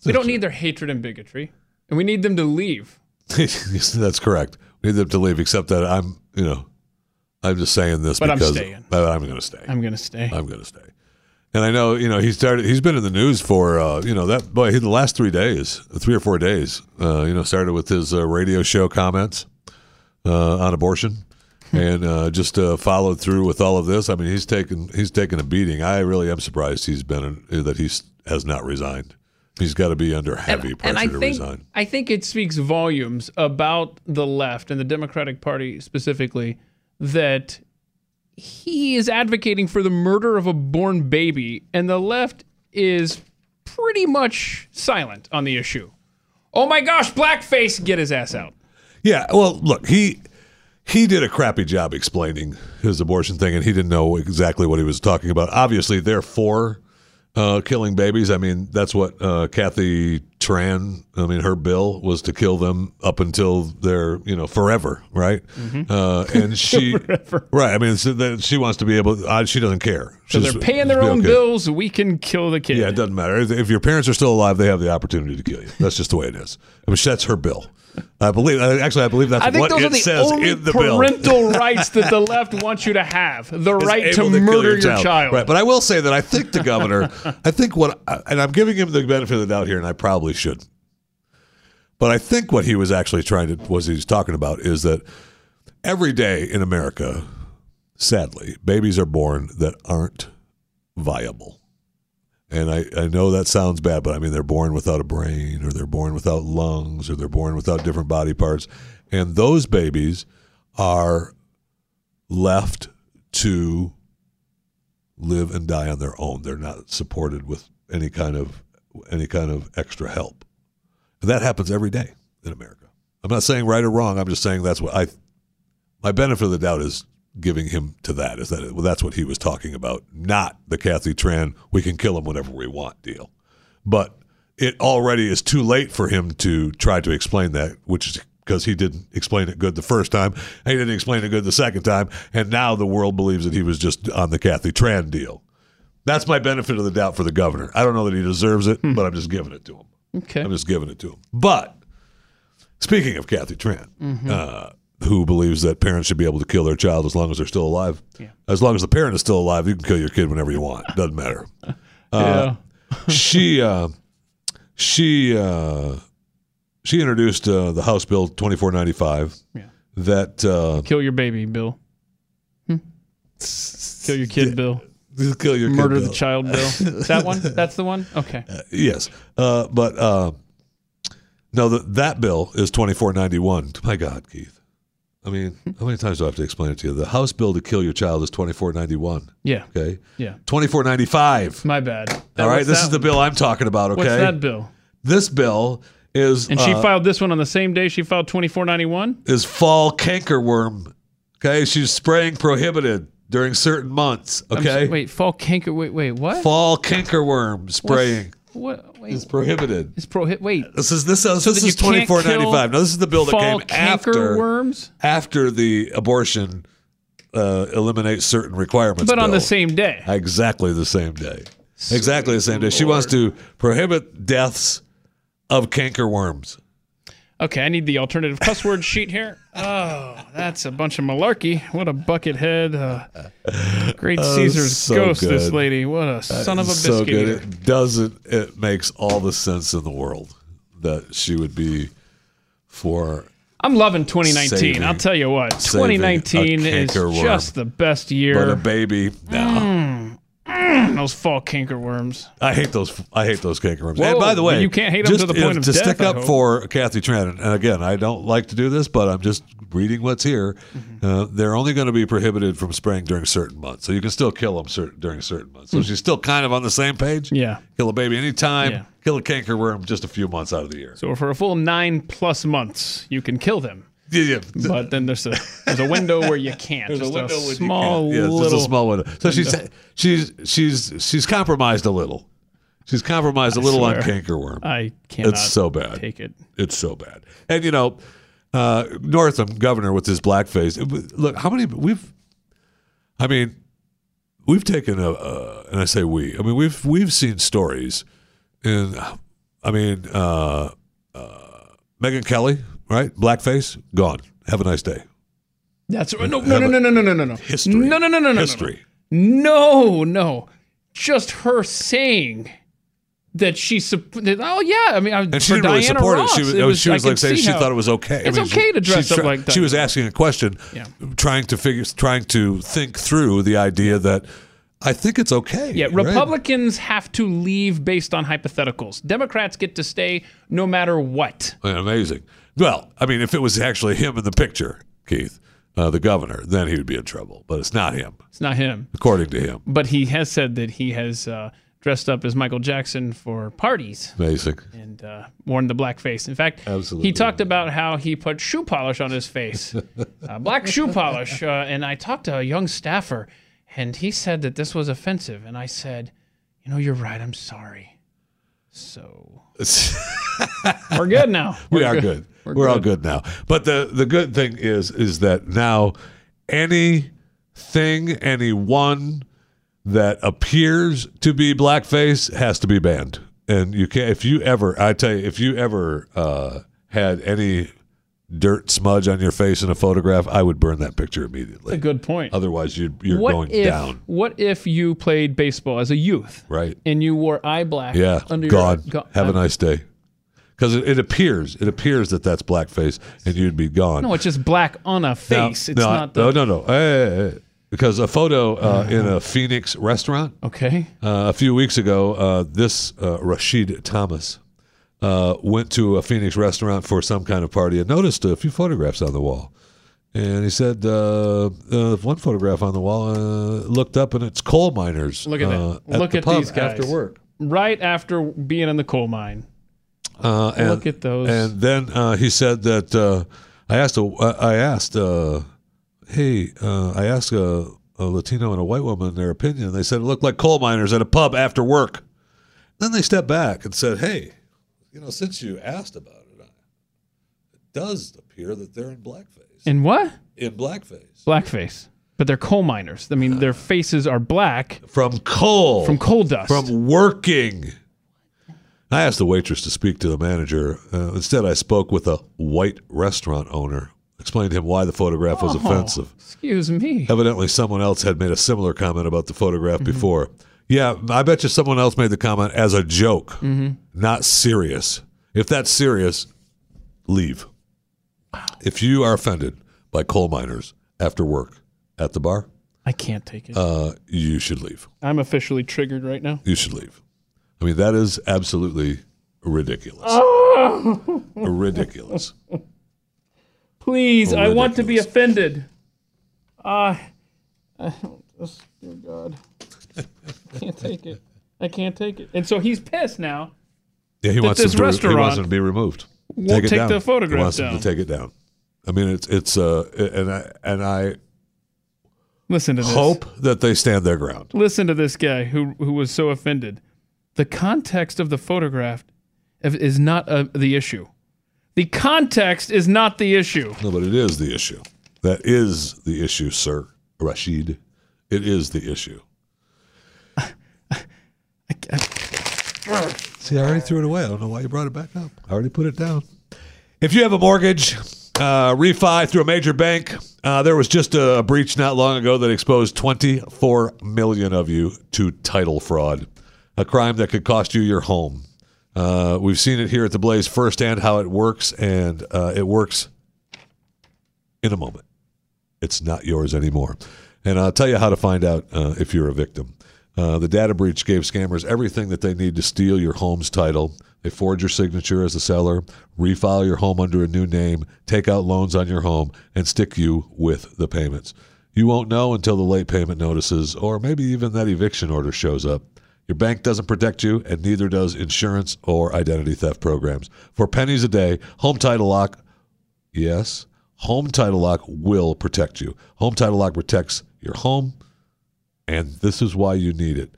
We don't need their hatred and bigotry, and we need them to leave. That's correct. We need them to leave, except that I'm, you know, I'm just saying this But I'm because staying. I- I'm going to stay. I'm gonna stay. I'm going to stay. And I know, you know, he started. He's been in the news for, uh, you know, that boy. He, the last three days, three or four days. Uh, you know, started with his uh, radio show comments uh, on abortion, and uh, just uh, followed through with all of this. I mean, he's taken he's taken a beating. I really am surprised he's been that he's has not resigned. He's got to be under heavy pressure I to think resign. I think it speaks volumes about the left and the Democratic Party specifically that he is advocating for the murder of a born baby, and the left is pretty much silent on the issue. Oh my gosh, blackface! Get his ass out. Yeah, well, look, he he did a crappy job explaining his abortion thing, and he didn't know exactly what he was talking about. Obviously, they're for uh, killing babies. I mean, that's what uh, Kathy Tran. I mean, her bill was to kill them up until they're you know forever, right? Uh, and she right. I mean, so that she wants to be able. Uh, she doesn't care. So She's- they're paying their own okay. bills. We can kill the kid. Yeah, it doesn't matter. If- If your parents are still alive, they have the opportunity to kill you. That's just the way it is. I mean, that's her bill. I believe. Uh, actually, I believe that's I think what those it are the says only in the bill. parental rights that the left wants you to have: the is right to murder your child. Right, but I will say that I think the governor, I think what, uh, and I'm giving him the benefit of the doubt here, and I probably should. But I think what he was actually trying to, was he was talking about is that every day in America, sadly, babies are born that aren't viable. And I, I know that sounds bad, but I mean, they're born without a brain, or they're born without lungs, or they're born without different body parts. And those babies are left to live and die on their own. They're not supported with any kind of any kind of extra help. And that happens every day in America. I'm not saying right or wrong. I'm just saying that's what I my benefit of the doubt is giving him to that is that well, that's what he was talking about, not the Kathy Tran we can kill him whenever we want deal. But it already is too late for him to try to explain that, which is because he didn't explain it good the first time, and he didn't explain it good the second time, and now the world believes that he was just on the Kathy Tran deal. That's my benefit of the doubt for the governor. I don't know that he deserves it, but I'm just giving it to him. Okay. I'm just giving it to him. But speaking of Kathy Tran, uh, who believes that parents should be able to kill their child as long as they're still alive, as long as the parent is still alive, you can kill your kid whenever you want. Doesn't matter. yeah. she uh, she uh, she introduced uh, the House Bill 2495 Yeah. that uh, Kill your baby, Bill. Hmm? Kill your kid, Bill. kill your kid Murder bill. the child, Bill. that one? That's the one? Okay. Yes, uh, but uh, no, the, that bill is 2491. My God, Keith. I mean, how many times do I have to explain it to you? The House bill to kill your child is 2491. Yeah. Okay, Yeah. 2495. My bad. That- All right, what's this is the bill I'm talking about. Okay, What's that bill? this bill is And she uh, filed this one on the same day she filed 2491? is fall cankerworm Okay, she's spraying prohibited during certain months. Okay, wait, fall canker. Wait, wait, what? fall cankerworm spraying What? Wait, is prohibited. it's prohibit. Wait, This is this is, this is twenty four ninety five. Now this is the bill that came canker after worms, after the abortion uh, eliminate certain requirements. but on the same day. exactly the same day. Exactly the same day. She wants to prohibit deaths of cankerworms. Okay, I need the alternative cuss word sheet here. Oh, that's a bunch of malarkey. What a buckethead. Uh, great Caesar's Oh, so ghost, this lady. What a son of a so biscuit. good. eater. It doesn't. It makes all the sense in the world that she would be for. I'm loving 2019. Saving- I'll tell you what. 2019 is just the best year. But a baby, no. Those fall cankerworms. I hate those. I hate those cankerworms. Whoa, and by the way, you can't hate 'em just, to the point of to death, stick up for Kathy Tran. And again, I don't like to do this, but I'm just reading what's here. Mm-hmm. Uh, they're only going to be prohibited from spraying during certain months, so you can still kill them during certain months. So she's still kind of on the same page. Yeah. kill a baby anytime. Yeah. Kill a cankerworm just a few months out of the year. So for a full nine plus months, you can kill them. Yeah, yeah. But then there's a there's a window where you can't. There's just a window when you small can't. Yeah, little. just a small window. So she's she's she's she's compromised a little. She's compromised a little on cankerworm. I can't. It's so bad. Take it. It's so bad. And you know, uh, Northam, governor with his blackface. Look, how many we've? I mean, we've taken a, uh, and I say we. I mean, we've we've seen stories, in, I mean, uh, uh, Megyn Kelly, right? Blackface, gone. Have a nice day. That's no no no no no no no no no History. No no no no no History. No no, just her saying that she sup- that, oh yeah I mean I, And she didn't really Diana support Ross, it. She was, it she I was like saying she thought it was okay. It's she- okay to dress she's up like that. She was asking a question, Yeah. trying to figure, trying to think through the idea that I think it's okay. Yeah, right? Republicans have to leave based on hypotheticals. Democrats get to stay no matter what. Amazing. Well, I mean, if it was actually him in the picture, Keith, uh, the governor, then he would be in trouble. But it's not him, It's not him. according to him. But he has said that he has uh, dressed up as Michael Jackson for parties Amazing. and uh, worn the black face. In fact, Absolutely. he talked about how he put shoe polish on his face, uh, black shoe polish. Uh, and I talked to a young staffer, and he said that this was offensive. And I said, you know, you're right. I'm sorry. So we're good now. we We're are good. We're, We're all good. good now. But the the good thing is is that now anything, anyone that appears to be blackface has to be banned. And you can't if you ever I tell you if you ever uh, had any dirt smudge on your face in a photograph, I would burn that picture immediately. A good point. Otherwise, you you're what going if, down. What if you played baseball as a youth Right. and you wore eye black? Yeah. under gone. your Have a uh, nice day. Because it, it appears it appears that that's blackface, and you'd be gone. No, it's just black on a Now- face. it's no, not the. no, no, no. Hey, hey, hey. Because a photo uh, in a Phoenix restaurant Okay. uh, a few weeks ago, uh, this uh, Rashid Thomas uh, went to a Phoenix restaurant for some kind of party and noticed a few photographs on the wall. And he said, uh, uh, one photograph on the wall, uh, looked up and it's coal miners. Look at uh, that. Look the at these guys. After work. Right after being in the coal mine. Uh, and, Look at those. And then uh, he said that uh, I asked a, I asked, uh, hey, uh, I asked a, a Latino and a white woman their opinion. They said it looked like coal miners at a pub after work. Then they stepped back and said, hey, you know, since you asked about it, it does appear that they're in blackface. In what? in blackface Blackface. But they're coal miners. I mean, their faces are black from coal. from coal dust. from working. I asked the waitress to speak to the manager. Uh, instead, I spoke with a white restaurant owner. Explained to him why the photograph was Oh, offensive. Excuse me. Evidently, someone else had made a similar comment about the photograph before. Yeah, I bet you someone else made the comment as a joke, not serious. If that's serious, leave. If you are offended by coal miners after work at the bar, I can't take it. uh, you should leave. I'm officially triggered right now. You should leave. I mean, that is absolutely ridiculous. ridiculous. Please, I want to be offended. Ah, I don't. Dear God, can't take it. I can't take it. And so he's pissed now. Yeah, he wants this to, he restaurant wants them to be removed. won't it take down. the photograph he wants down. them to take it down. I mean, it's it's uh, and I and I Listen to this. Hope that they stand their ground. Listen to this guy who who was so offended. The context of the photograph is- is not uh, the issue. The context is not the issue. No, but it is the issue. That is the issue, sir. Rashid. It is the issue. See, I already threw it away. I don't know why you brought it back up. I already put it down. If you have a mortgage, uh, refi through a major bank, uh, there was just a breach not long ago that exposed 24 million of you to title fraud, a crime that could cost you your home. Uh, we've seen it here at the Blaze firsthand how it works, and uh, it works in a moment. It's not yours anymore. And I'll tell you how to find out uh, if you're a victim. Uh, the data breach gave scammers everything that they need to steal your home's title. They forge your signature as a seller, refile your home under a new name, take out loans on your home, and stick you with the payments. You won't know until the late payment notices, or maybe even that eviction order shows up. Your bank doesn't protect you, and neither does insurance or identity theft programs. For pennies a day, Home Title Lock Yes, Home Title Lock will protect you. Home Title Lock protects your home, and this is why you need it.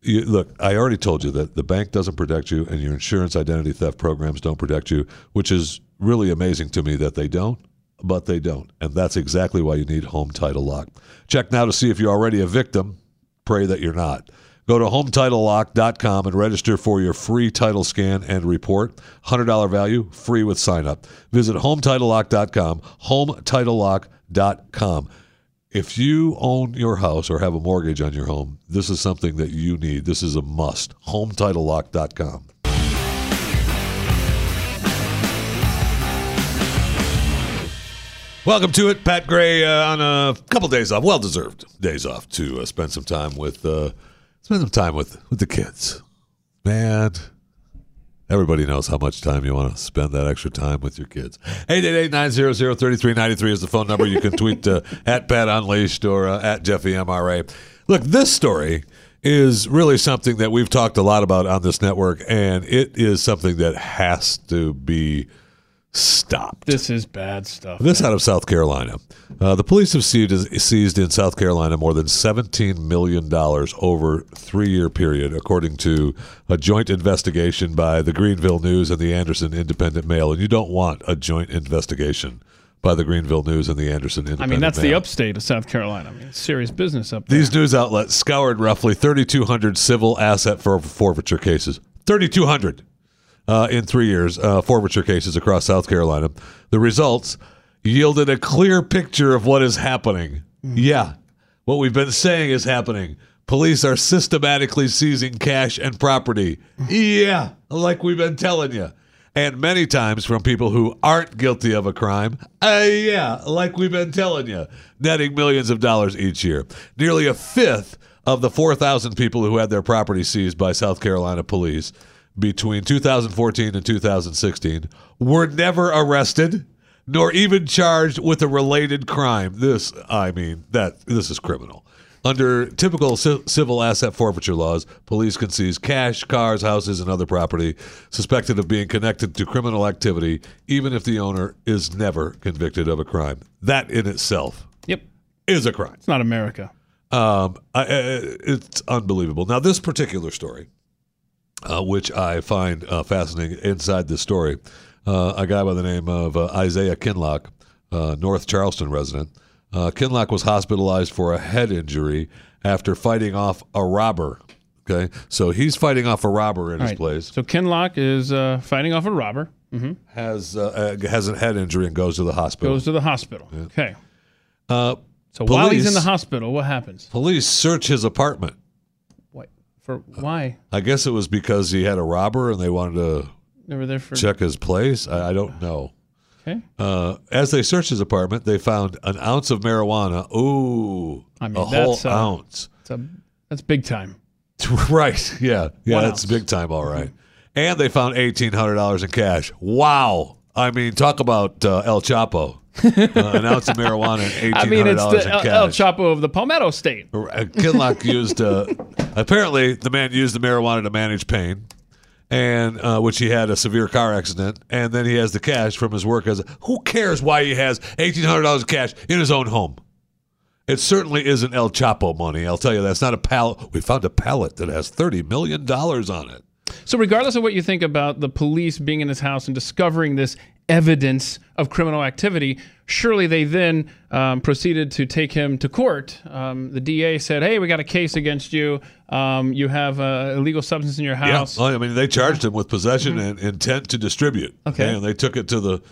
You, look, I already told you that the bank doesn't protect you, and your insurance identity theft programs don't protect you, which is really amazing to me that they don't, but they don't. And that's exactly why you need Home Title Lock. Check now to see if you're already a victim. Pray that you're not. Go to HometitleLock.com and register for your free title scan and report. $100 value, free with sign up. Visit HometitleLock.com, HometitleLock.com. If you own your house or have a mortgage on your home, this is something that you need. This is a must. HometitleLock.com. Welcome to it, Pat Gray uh, on a couple days off, well deserved days off to uh, spend some time with uh, spend some time with with the kids. Man, everybody knows how much time you want to spend that extra time with your kids. 888-900-3393 is the phone number. You can tweet uh, at Pat Unleashed or uh, at Jeffy MRA. Look, this story is really something that we've talked a lot about on this network, and it is something that has to be stopped. This is bad stuff. This out of South Carolina. Uh, the police have seized, seized in South Carolina more than $17 million over three year period, according to a joint investigation by the Greenville News and the Anderson Independent Mail. And you don't want a joint investigation by the Greenville News and the Anderson Independent. I mean, that's the upstate of South Carolina. I mean, it's serious business up there. These news outlets scoured roughly 3,200 civil asset for forfeiture cases. 3,200 uh, in three years, uh, forfeiture cases across South Carolina. The results yielded a clear picture of what is happening. Yeah, what we've been saying is happening. Police are systematically seizing cash and property. Yeah, like we've been telling you. And many times from people who aren't guilty of a crime. Uh, yeah, like we've been telling you, netting millions of dollars each year. Nearly a fifth of the 4,000 people who had their property seized by South Carolina police between 2014 and 2016 were never arrested nor even charged with a related crime. This, I mean, that this is criminal. Under typical ci- civil asset forfeiture laws, police can seize cash, cars, houses, and other property suspected of being connected to criminal activity, even if the owner is never convicted of a crime. That in itself Yep. is a crime. It's not America. Um, I, I, it's unbelievable. Now, this particular story, uh, which I find uh, fascinating inside this story, uh, a guy by the name of uh, Isaiah Kinloch, uh, North Charleston resident. Uh, Kinloch was hospitalized for a head injury after fighting off a robber. Okay, so he's fighting off a robber in All his right. place. So Kinloch is uh, fighting off a robber. Has uh, uh, has a head injury and goes to the hospital. Goes to the hospital. Okay. uh, So while he's in the hospital, what happens? police search his apartment. For? Why? I guess it was because he had a robber and they wanted to They were there for. check his place. I, I don't know. Okay. Uh, as they searched his apartment, they found an ounce of marijuana. Ooh, I mean, a whole that's, uh, ounce. A, that's big time. right? Yeah, yeah, One that's ounce. big time. All right. And they found eighteen hundred dollars in cash. Wow. I mean, talk about uh, El Chapo. Uh, an ounce of marijuana and I mean, it's the El. El Chapo of the Palmetto State. Uh, Kinloch used uh, apparently the man used the marijuana to manage pain, and uh, which he had a severe car accident, and then he has the cash from his work as who cares why he has eighteen hundred dollars cash in his own home, It certainly isn't El Chapo money. I'll tell you that's not a pallet. We found a pallet that has thirty million dollars on it. So, regardless of what you think about the police being in his house and discovering this evidence of criminal activity, surely they then um, proceeded to take him to court. Um, the DA said, "Hey, we got a case against you. Um, you have uh, illegal substance in your house." Yeah, I mean they charged him with possession and intent to distribute. Okay. and they took it to the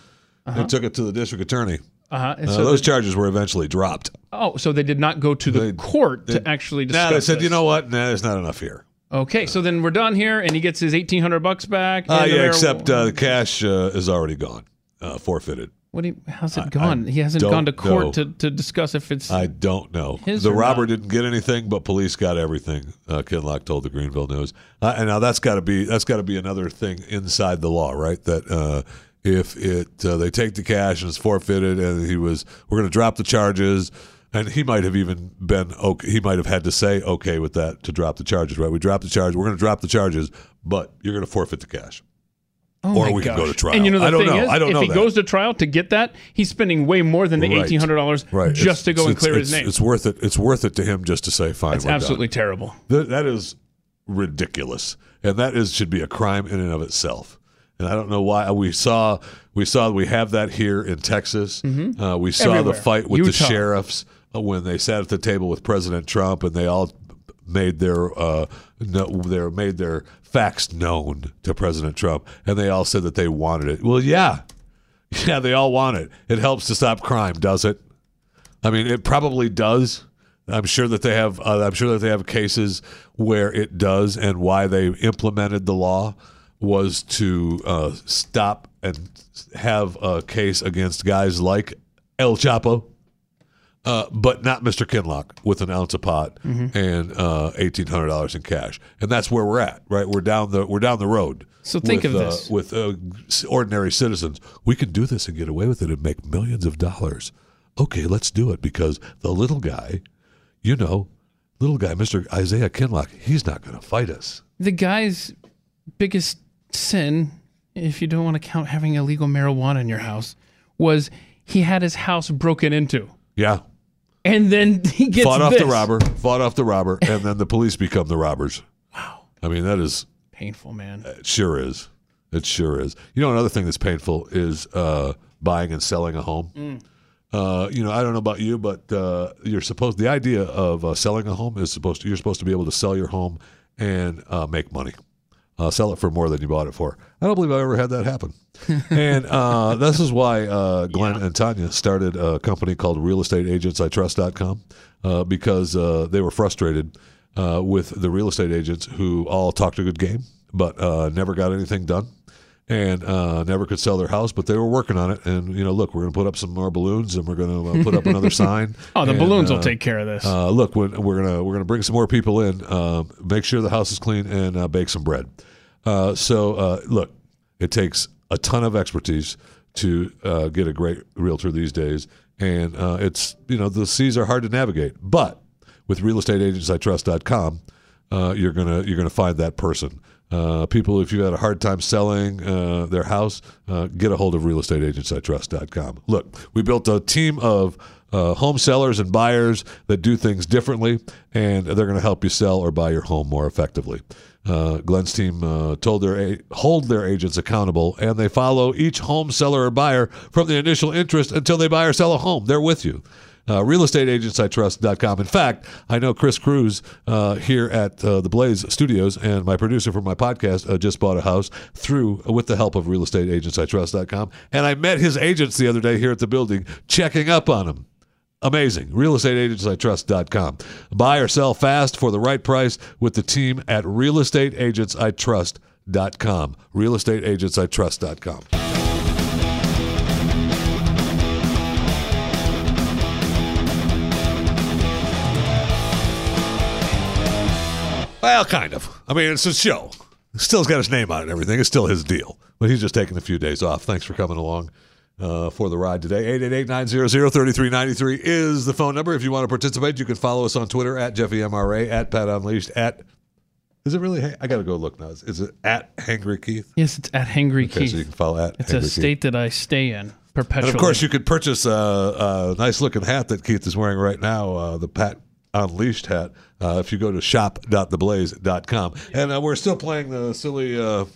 they took it to the district attorney. Uh-huh. Uh, so those the- charges were eventually dropped. oh, so they did not go to the They- court they- to actually Nah, they said, this. you know what? Nah, there's not enough here. Okay, so then we're done here, and he gets his eighteen hundred bucks back. Uh, yeah, except uh, the cash uh, is already gone, uh, forfeited. what? Do you, how's it gone? I he hasn't gone to court know. to, to discuss if it's. I don't know. The robber not? didn't get anything, but police got everything. Uh, Kinloch told the Greenville News, uh, and now that's got to be that's got to be another thing inside the law, right? That uh, if it uh, they take the cash and it's forfeited, and he was we're going to drop the charges, and he might have even been okay. He might have had to say okay with that to drop the charges, right? We drop the charge. We're going to drop the charges, but you're going to forfeit the cash. Oh or we can go to trial. And you know the I don't thing know. is, I don't if he that. goes to trial to get that, he's spending way more than the Right. eighteen hundred dollars Right, just to go and clear his name. It's worth it. It's worth it to him just to say fine. That's we're done. absolutely terrible. Th- that is ridiculous, and that is should be a crime in and of itself. And I don't know why we saw we saw we have that here in Texas. Uh, we saw Mm-hmm. Everywhere. the fight with the sheriffs when they sat at the table with President Trump, and they all made their uh, no, their made their facts known to President Trump, and they all said that they wanted it. Well, yeah, yeah, they all want it. It helps to stop crime, does it? I mean, it probably does. I'm sure that they have. Uh, I'm sure that they have cases where it does, and why they implemented the law was to uh, stop and have a case against guys like El Chapo, uh, but not Mr. Kinloch with an ounce of pot Mm-hmm. and uh, eighteen hundred dollars in cash, and that's where we're at. Right, we're down the we're down the road. So think with, of uh, this. with uh, ordinary citizens. We can do this and get away with it and make millions of dollars. Okay, let's do it because the little guy, you know, little guy, Mr. Isaiah Kinloch, he's not going to fight us. The guy's biggest sin, if you don't want to count having illegal marijuana in your house, was he had his house broken into, Yeah, and then he gets fought off this. the robber, fought off the robber, and then the police become the robbers. Wow. I mean, that is Painful, man. It sure is. It sure is. You know, another thing that's painful is uh, buying and selling a home. Mm. Uh, you know, I don't know about you, but uh, you're supposed. The idea of uh, selling a home is supposed to. You're supposed to be able to sell your home and uh, make money. Uh, sell it for more than you bought it for. I don't believe I ever had that happen. and uh, this is why uh, Glenn and Tanya started a company called RealEstateAgentsITrust.com uh, because uh, they were frustrated uh, with the real estate agents who all talked a good game but uh, never got anything done and uh, never could sell their house. But they were working on it. And you know, look, we're going to put up some more balloons and we're going to uh, put up another sign. Oh, the And, balloons will uh, take care of this. uh, look, when we're gonna we're gonna bring some more people in. Uh, make sure the house is clean and uh, bake some bread. Uh, so uh, look, it takes a ton of expertise to uh, get a great realtor these days, and uh, it's you know the seas are hard to navigate. But with realestateagentsitrust.com, uh, you're gonna you're gonna find that person. Uh, people, if you had a hard time selling uh, their house, uh, get a hold of realestateagentsitrust.com. Look, we built a team of uh, home sellers and buyers that do things differently, and they're going to help you sell or buy your home more effectively. Uh, Glenn's team uh, told their a- hold their agents accountable, and they follow each home seller or buyer from the initial interest until they buy or sell a home. They're with you. Uh, realestateagentsitrust.com. In fact, I know Chris Cruz uh, here at uh, the Blaze Studios and my producer for my podcast uh, just bought a house through with the help of realestateagentsitrust.com. And I met his agents the other day here at the building checking up on him. Amazing. Realestateagentsitrust.com. Buy or sell fast for the right price with the team at realestateagentsitrust.com. Realestateagentsitrust.com. Well, kind of. I mean, it's a show. Still's got his name on it and everything. It's still his deal. But he's just taking a few days off. Thanks for coming along uh, for the ride today. 888-900-3393 is the phone number. If you want to participate, you can follow us on Twitter at JeffyMRA, at Pat Unleashed, at... Is it really... I got to go look now. Is, is it at Hangry Keith? yes, it's at Hangry Okay, Keith. so you can follow at it's Hangry a Keith. state that I stay in. perpetually. And of course, you could purchase a, a nice looking hat that Keith is wearing right now, uh, the Pat Unleashed hat, uh, if you go to shop.theblaze.com. And uh, we're still playing the silly uh,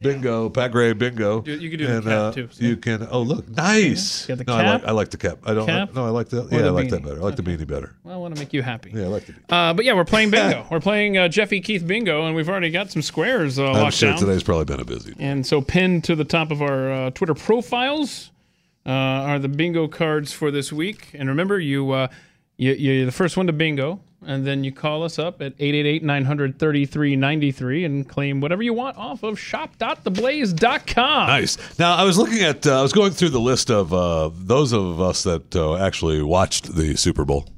bingo, Pat Gray bingo. You- you can do the cap, uh, too, so. You can, oh, look, nice. The no, I like, cap? I like the cap. I don't, Cap? no, I like the, yeah, I the like that better. I like the beanie better. Well, I want to make you happy. Yeah, I like the beanie. Uh, but yeah, we're playing bingo. we're playing uh, Jeffy Keith bingo, and we've already got some squares uh, I'm locked sure down. today's probably been a busy. And so, pinned to the top of our uh, Twitter profiles uh, are the bingo cards for this week. And remember, you, uh, you you're the first one to bingo, and then you call us up at 888-900-3393 and claim whatever you want off of shop.theblaze.com. Nice. Now, I was looking at, uh, I was going through the list of uh, those of us that uh, actually watched the Super Bowl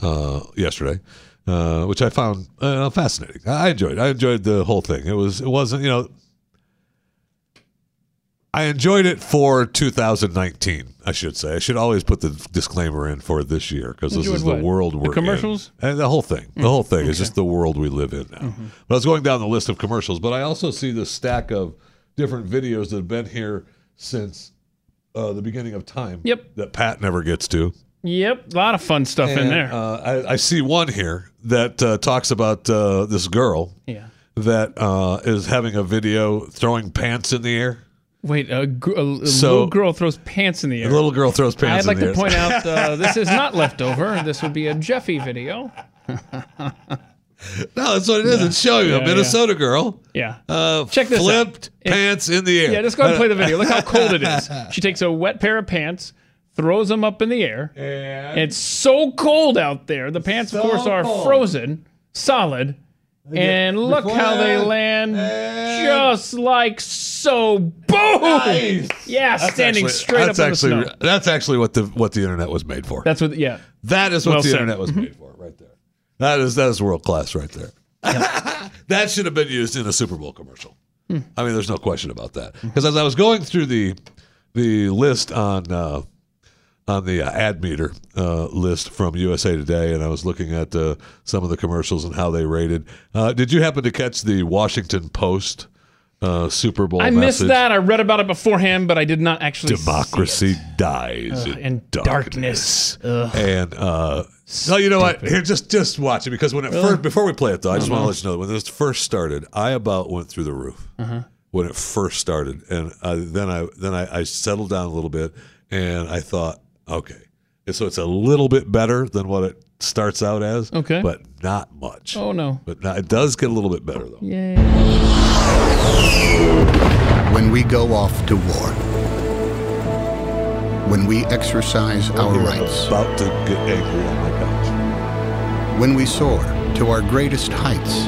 uh, yesterday, uh, which I found uh, fascinating. I enjoyed. I enjoyed the whole thing. It was. It wasn't. You know. I enjoyed it for 2019. I should say. I should always put the disclaimer in for this year because this is the world we're commercials? in. and the whole thing. The whole thing is just the world we live in now. But I was going down the list of commercials, but I also see the stack of different videos that have been here since uh, the beginning of time. Yep. That Pat never gets to. Yep, a lot of fun stuff in there. Uh, I, I see one here that uh, talks about uh, this girl yeah. that uh, is having a video throwing pants in the air. Wait, a, gr- a, So- little girl throws pants in the air. A little girl throws pants. I'd like to air. point out uh, this is not leftover. This would be a Jeffy video. no, that's what it is. It's showing Yeah, a Minnesota girl Yeah. uh, Check this out. flipped pants in the air. Yeah, just go ahead and play the video. Look how cold it is. She takes a wet pair of pants, throws them up in the air. And It's so cold out there. The pants, of course, are cold. frozen, solid. And look before how they land just like so. Boom! Nice. Yeah, That's standing actually- straight up that's in the actually, snow. That's actually what the what the internet was made for. That's what, yeah. That is what Well the said. Mm-hmm. internet was made for, right there. That is that is world class, right there. that should have been used in a Super Bowl commercial. Hmm. I mean, there's no question about that. Because as I was going through the the list on uh, on the uh, ad meter uh, list from USA Today, and I was looking at uh, some of the commercials and how they rated. Uh, did you happen to catch the Washington Post uh, Super Bowl? I missed that. I read about it beforehand, but I did not actually see democracy it. dies Ugh, in, in darkness. darkness. And uh, no, you know what? Here, just just watch it because when it first before we play it though, I just want to let you know when this first started, I about went through the roof Uh-huh. when it first started, and uh, then I then I, I settled down a little bit, and I thought, okay, and so it's a little bit better than what it starts out as, Okay. but not much. Oh, no. But not, it does get a little bit better though. When we go off to war, when we exercise oh, our rights, about to get angry on my couch. when we soar to our greatest heights,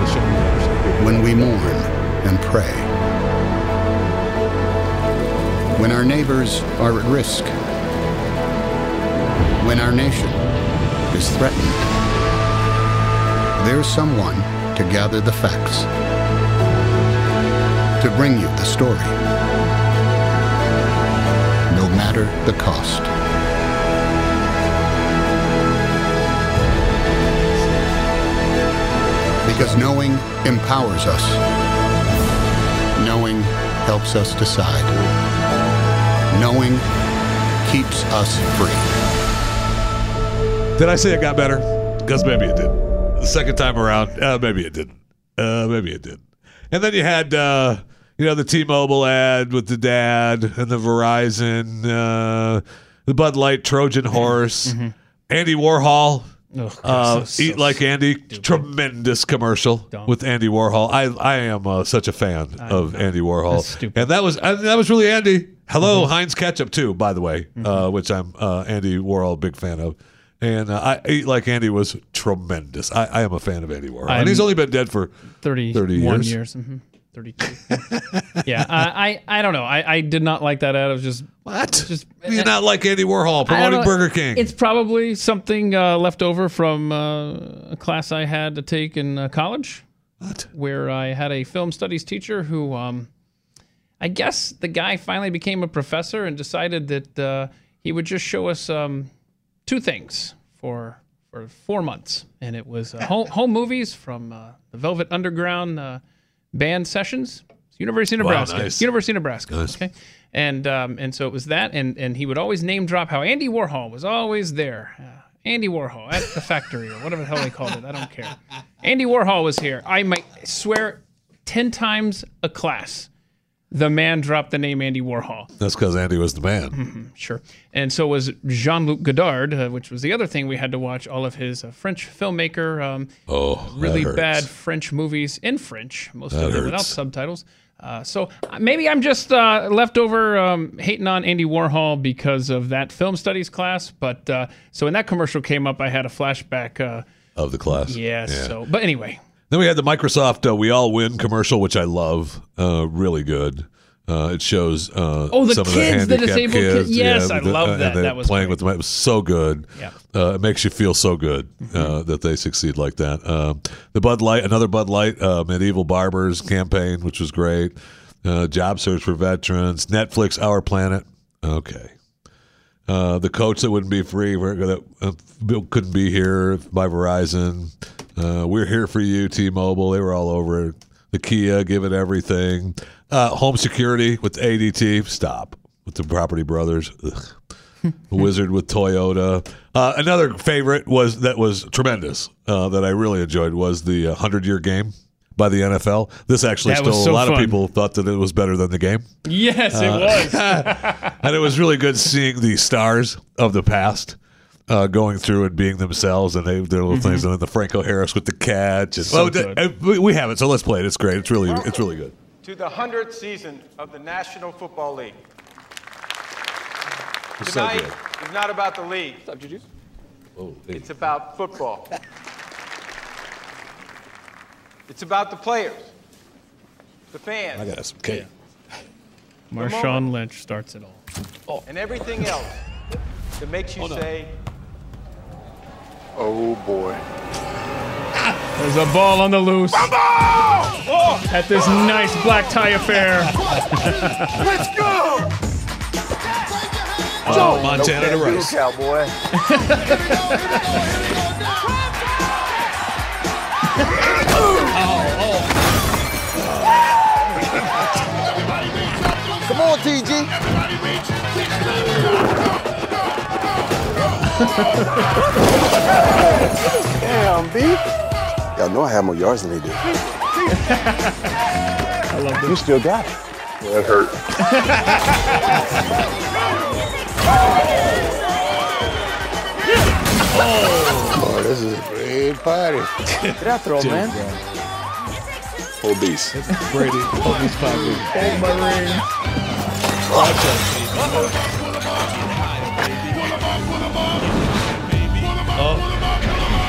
This should be interesting. when we mourn and pray, when our neighbors are at risk, when our nation is threatened, there's someone to gather the facts, to bring you the story, no matter the cost. Because knowing empowers us. Knowing helps us decide. Knowing keeps us free. Did I say it got better? Because maybe it did. The second time around, uh, maybe it didn't. Uh, maybe it did. And then you had, uh, you know, the T-Mobile ad with the dad and the Verizon, uh, the Bud Light Trojan horse, Andy Warhol. Oh, God, Uh, so- Eat so like Andy, tremendous commercial Dumb. with Andy Warhol. I I am uh, such a fan of Andy Warhol, That's stupid. Mm-hmm. and that was and that was really Andy. Hello, Heinz ketchup too, by the way, uh, which I'm uh, Andy Warhol big fan of. And uh, I Eat Like Andy was tremendous. I, I am a fan of Andy Warhol, and he's only been dead for 31 30 years. years. hmm 32. yeah, I, I I don't know. I, I did not like that ad. I was just what? Just You're not like Andy Warhol I don't promoting know. Burger King. It's probably something uh, left over from uh, a class I had to take in uh, college, what? where I had a film studies teacher who, um, I guess, the guy finally became a professor and decided that uh, he would just show us um, two things for for four months, and it was uh, home, home movies from uh, the Velvet Underground uh, band sessions. University of Wow, Nebraska. nice. University of Nebraska. Nice. Okay. And um, and so it was that, and and he would always name drop how Andy Warhol was always there. Uh, Andy Warhol at the factory or whatever the hell they called it. I don't care. Andy Warhol was here. I might swear ten times a class. The man dropped the name Andy Warhol. That's because Andy was the man. Sure. And so was Jean Luc Godard, uh, which was the other thing we had to watch all of his uh, French filmmaker, um, Oh, really hurts. bad French movies in French, most That of them without subtitles. Uh, so uh, maybe I'm just uh, leftover um, hating on Andy Warhol because of that film studies class. But uh, so when that commercial came up, I had a flashback. Uh, of the class. yes. Yeah. So, but anyway, Then we had the Microsoft uh, "We All Win" commercial, which I love. Uh, really good. Uh, it shows uh, Oh, the some of kids, the handicapped disabled kids. Yes, I the- love that. That was playing great. with them. It was so good. Yeah. Uh, it makes you feel so good uh, that they succeed like that. Uh, the Bud Light, another Bud Light uh, medieval barbers campaign, which was great. Uh, job search for veterans. Netflix, Our Planet. Okay. Uh, the coach that wouldn't be free, we're uh, couldn't be here by Verizon. Uh, we're here for you, T-Mobile. They were all over it. The Kia, give it everything. Uh, home security with ADT. Stop with the Property Brothers. Wizard with Toyota. Uh, another favorite was that was tremendous uh, that I really enjoyed was the uh, hundred year game by the NFL. This actually That still was a lot fun. of people thought that it was better than the game yes, it was. and it was really good seeing the stars of the past uh, going through and being themselves, and they their little things, and then the Franco Harris with the catch. And, So oh, good. uh, we- we have it, so let's play it. It's great. It's really, it's really good. to the 100th season of the National Football League. It's Tonight good. is not about the league. What's up, Juju? Oh, hey. It's about football. It's about the players, the fans. I fans, got some cake. Marshawn Lynch starts it all. and everything else that makes you say, Oh boy. There's a ball on the loose oh! at this nice black tie affair. Let's go! Oh, Montana to Rice. Cowboy. Come on, TG. Damn, B. Y'all know I have more yards than they do. I love this. You still got it. That hurt. oh, this is a great party. get out there, old man. Obese. Brady. Hold my ring. Oh.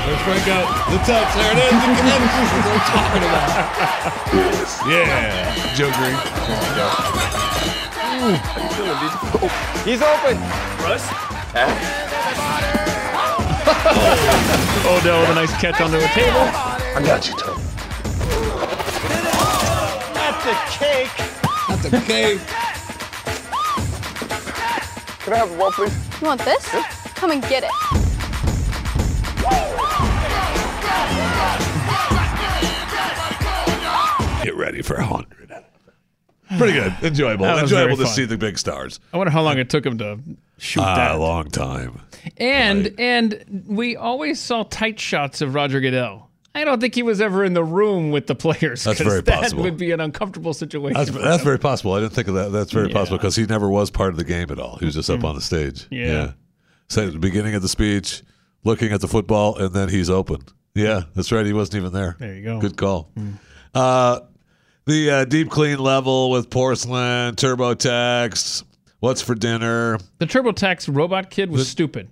There's Franco. The touch. There it is. The catch. That's what we're talking about. Yeah. Joe Greene. He's open. Russ. Oh, Odell with a nice catch onto a table. I got you, Tony. That's a cake. That's a cake. Can I have a ball, please? You want this? Come and get it. Get ready for a hundred. Pretty good. Enjoyable. That was Enjoyable to fun. see the big stars. I wonder how long it took him to shoot Ah, that. a long time. And Right. and we always saw tight shots of Roger Goodell. I don't think he was ever in the room with the players. That's 'cause very that possible. would be an uncomfortable situation. That's, that's very possible. I didn't think of that. That's very Yeah. possible because he never was part of the game at all. He was just up on the stage. Yeah. So at the beginning of the speech, looking at the football, and then he's open. Yeah, that's right. He wasn't even there. There you go. Good call. Uh, the uh, deep clean level with porcelain, TurboTax. What's for dinner? The TurboTax robot kid was stupid.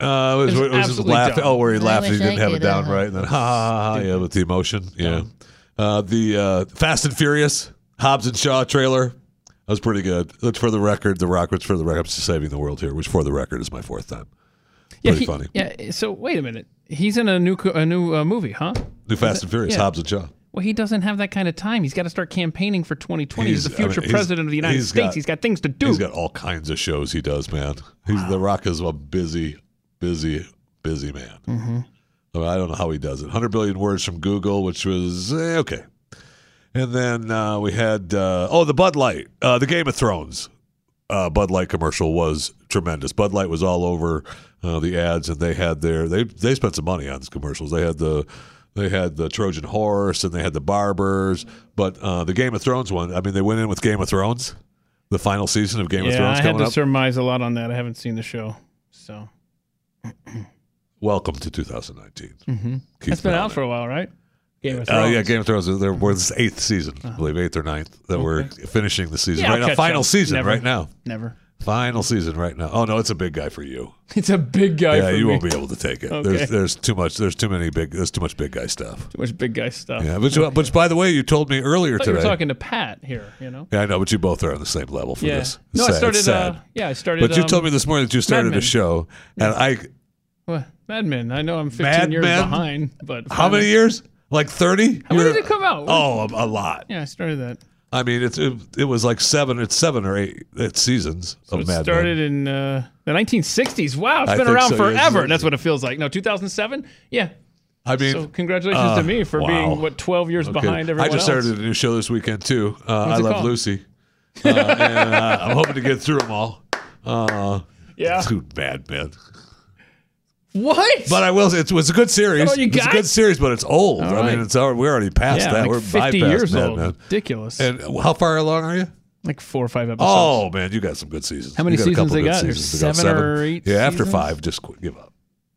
Uh, it was, It was it was just laughing. dumb. Oh, where he I laughed, he didn't I have it could, down right, and then ha ha ha, yeah, with the emotion, yeah. Uh, the uh, Fast and Furious Hobbs and Shaw trailer that was pretty good. Which, for the record, The Rock, which for the record, I'm just saving the world here. Which, for the record, is my fourth time. Yeah, Pretty he- funny. Yeah. So wait a minute. He's in a new a new uh, movie, huh? New Fast and Furious, yeah. Hobbs and Shaw. Well, he doesn't have that kind of time. He's got to start campaigning for 2020. He's, He's- the I mean, future president of the United he's States. got- he's got things to do. He's got all kinds of shows he does, man. He's The Rock is a busy, busy, busy man. Mm-hmm. I don't know how he does it. 100 billion words from Google, which was eh, okay. And then uh, we had uh, oh the Bud Light, uh, the Game of Thrones uh, Bud Light commercial was tremendous. Bud Light was all over uh, the ads, and they had their they they spent some money on these commercials. They had the they had the Trojan horse and they had the barbers, but uh, the Game of Thrones one. I mean, they went in with Game of Thrones, the final season of Game of yeah, Thrones I had to up. surmise a lot on that. I haven't seen the show, so Welcome to 2019. mm-hmm. Keith it's been out for a while, right? Game of Uh, Thrones. yeah, Game of Thrones. There was this eighth season, I believe, eighth or ninth, that we're finishing the season Yeah, right now. Final up. season Never. right now. Never. Final season right now. Oh no, it's a big guy for you. It's a big guy. yeah, for you me. won't be able to take it. Okay. There's there's too much. There's too many big. There's too much big guy stuff. Too much big guy stuff. Yeah, which which by the way, you told me earlier I today. talking to Pat here. You know. yeah, I know, but you both are on the same level for Yeah. this. No, I Sad- started, sad. uh, yeah, I started, But you um, told me this morning that you started a show, and I. What? Mad Men. I know I'm 15 Mad years Men? behind, but How many years? Like thirty? How many did it come out? Oh, a, a lot. Yeah, I started that. I mean, it's it, it was like seven. It's seven or eight it's seasons So of it Mad started Men. in uh, the 1960s. Wow, it's I been around so, yeah. forever. That's what it feels like. No, 2007. Yeah. I mean, so congratulations uh, to me for wow. being what 12 years Okay. behind everyone I just else. started a new show this weekend too. Uh, I love called? Lucy, uh, and uh, I'm hoping to get through them all. Uh, Yeah. Too bad, Men. What? But I will. say It was a good series. Oh, you it's a good series, but it's old. All I mean, it's already, we're already past Yeah, that. like we're 50 years Mad old. Men. Ridiculous. And how far along are you? like four or five episodes. Oh man, you got some good seasons. How many You got seasons they got? There's seasons. They got seven or eight Yeah, after seasons? five, just quit, give up.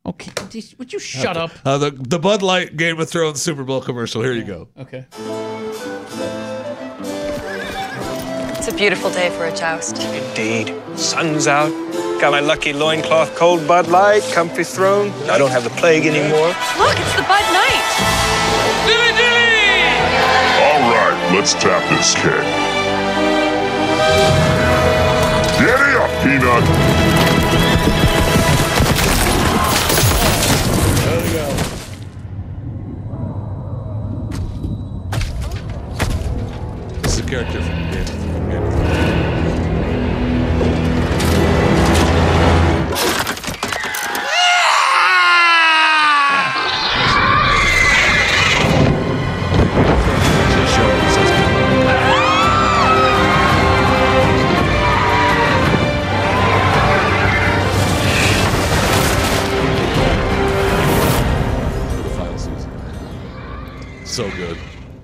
Okay. Would you shut up? Uh, the the Bud Light Game of Thrones Super Bowl commercial. Here you go. Okay. It's a beautiful day for a joust. Indeed. Sun's out. Got my lucky loincloth cold Bud Light, comfy throne. I don't have the plague anymore. Look, it's the Bud Knight. All right, let's tap this keg. Giddy up, Peanut. There you go. This a character from the game.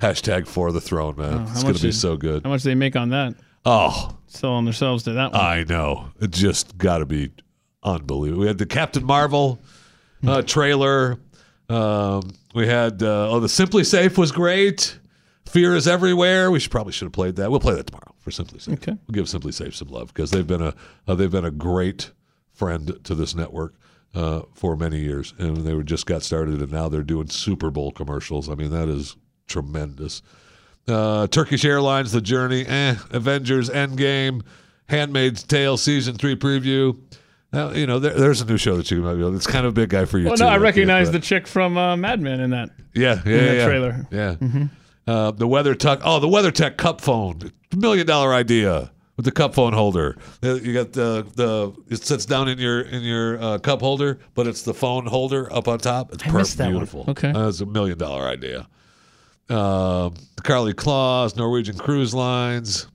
Hashtag for the throne, man. Oh, it's going to be so good. How much do they make on that? Oh, Selling themselves to that one. I know. It just got to be unbelievable. We had the Captain Marvel uh, trailer. Um, we had uh, oh, the SimpliSafe was great. Fear is everywhere. We should probably should have played that. We'll play that tomorrow for SimpliSafe. Okay. We'll give SimpliSafe some love because they've been a uh, they've been a great friend to this network uh, for many years, and they were just got started, and now they're doing Super Bowl commercials. I mean, that is tremendous. Uh, Turkish Airlines, The Journey, eh, Avengers, Endgame, Handmaid's Tale season three preview. Now, you know, there, there's a new show that you might be able. It's kind of a big guy for you well, too. no, I recognize the chick from uh, Mad Men in that. yeah, yeah, in that yeah. trailer. Yeah. Mhm. Uh, the WeatherTech. Oh, the WeatherTech cup phone. Million dollar idea with the cup phone holder. Uh, You got the the it sits down in your in your uh, cup holder, but it's the phone holder up on top. It's I missed per- that one. beautiful. Okay. uh, it's a million dollar idea. Um, the Carly Claus, Norwegian Cruise Lines,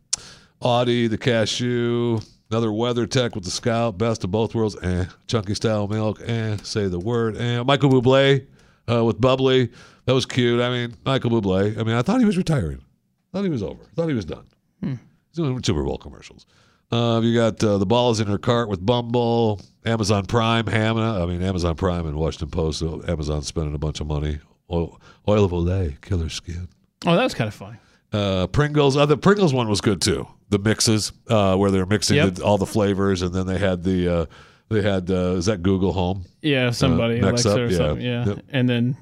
Audi, the Cashew, another WeatherTech with the Scout, best of both worlds, eh. Chunky Style Milk, eh. Say the word, eh. Michael Bublé uh, with Bubbly, that was cute. I mean, Michael Bublé. I mean, I thought he was retiring. I thought he was over. I thought he was done. Hmm. He's doing Super Bowl commercials. Uh, you got uh, the balls in her cart with Bumble, Amazon Prime, Hannah. I mean, Amazon Prime and Washington Post. So Amazon's spending a bunch of money. Oil, oil of Olay, killer skin. Oh, that was kind of fun. Uh, Pringles. Uh, the Pringles one was good too. The mixes uh, where they're mixing Yep. the, all the flavors, and then they had the uh, they had uh, is that Google Home? Yeah, somebody Uh, Alexa Next or Up, yeah. something. Yeah, Yep. and then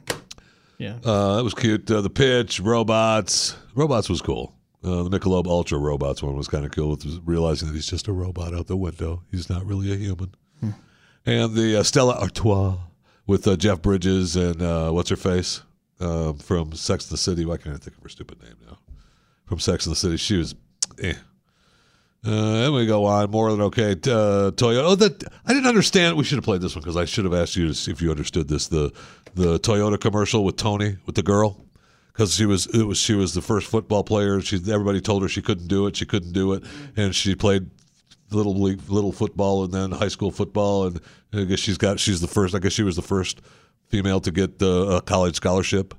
yeah, Uh, that was cute. Uh, the pitch, robots. Robots was cool. Uh, the Michelob Ultra robots one was kind of cool. With realizing that he's just a robot out the window. He's not really a human. Hmm. And the uh, Stella Artois with uh, Jeff Bridges and uh, what's her face um, from Sex and the City. Why can't I think of her stupid name now? From Sex and the City. She was. Eh. Uh, then we go on. More than okay. Uh, Toyota. Oh, that I didn't understand. We should have played this one because I should have asked you if you understood this. The the Toyota commercial with Tony with the girl because she was it was she was the first football player. She everybody told her she couldn't do it. She couldn't do it, and she played little league little football and then high school football. And I guess she's got she's the first. I guess she was the first female to get uh, a college scholarship.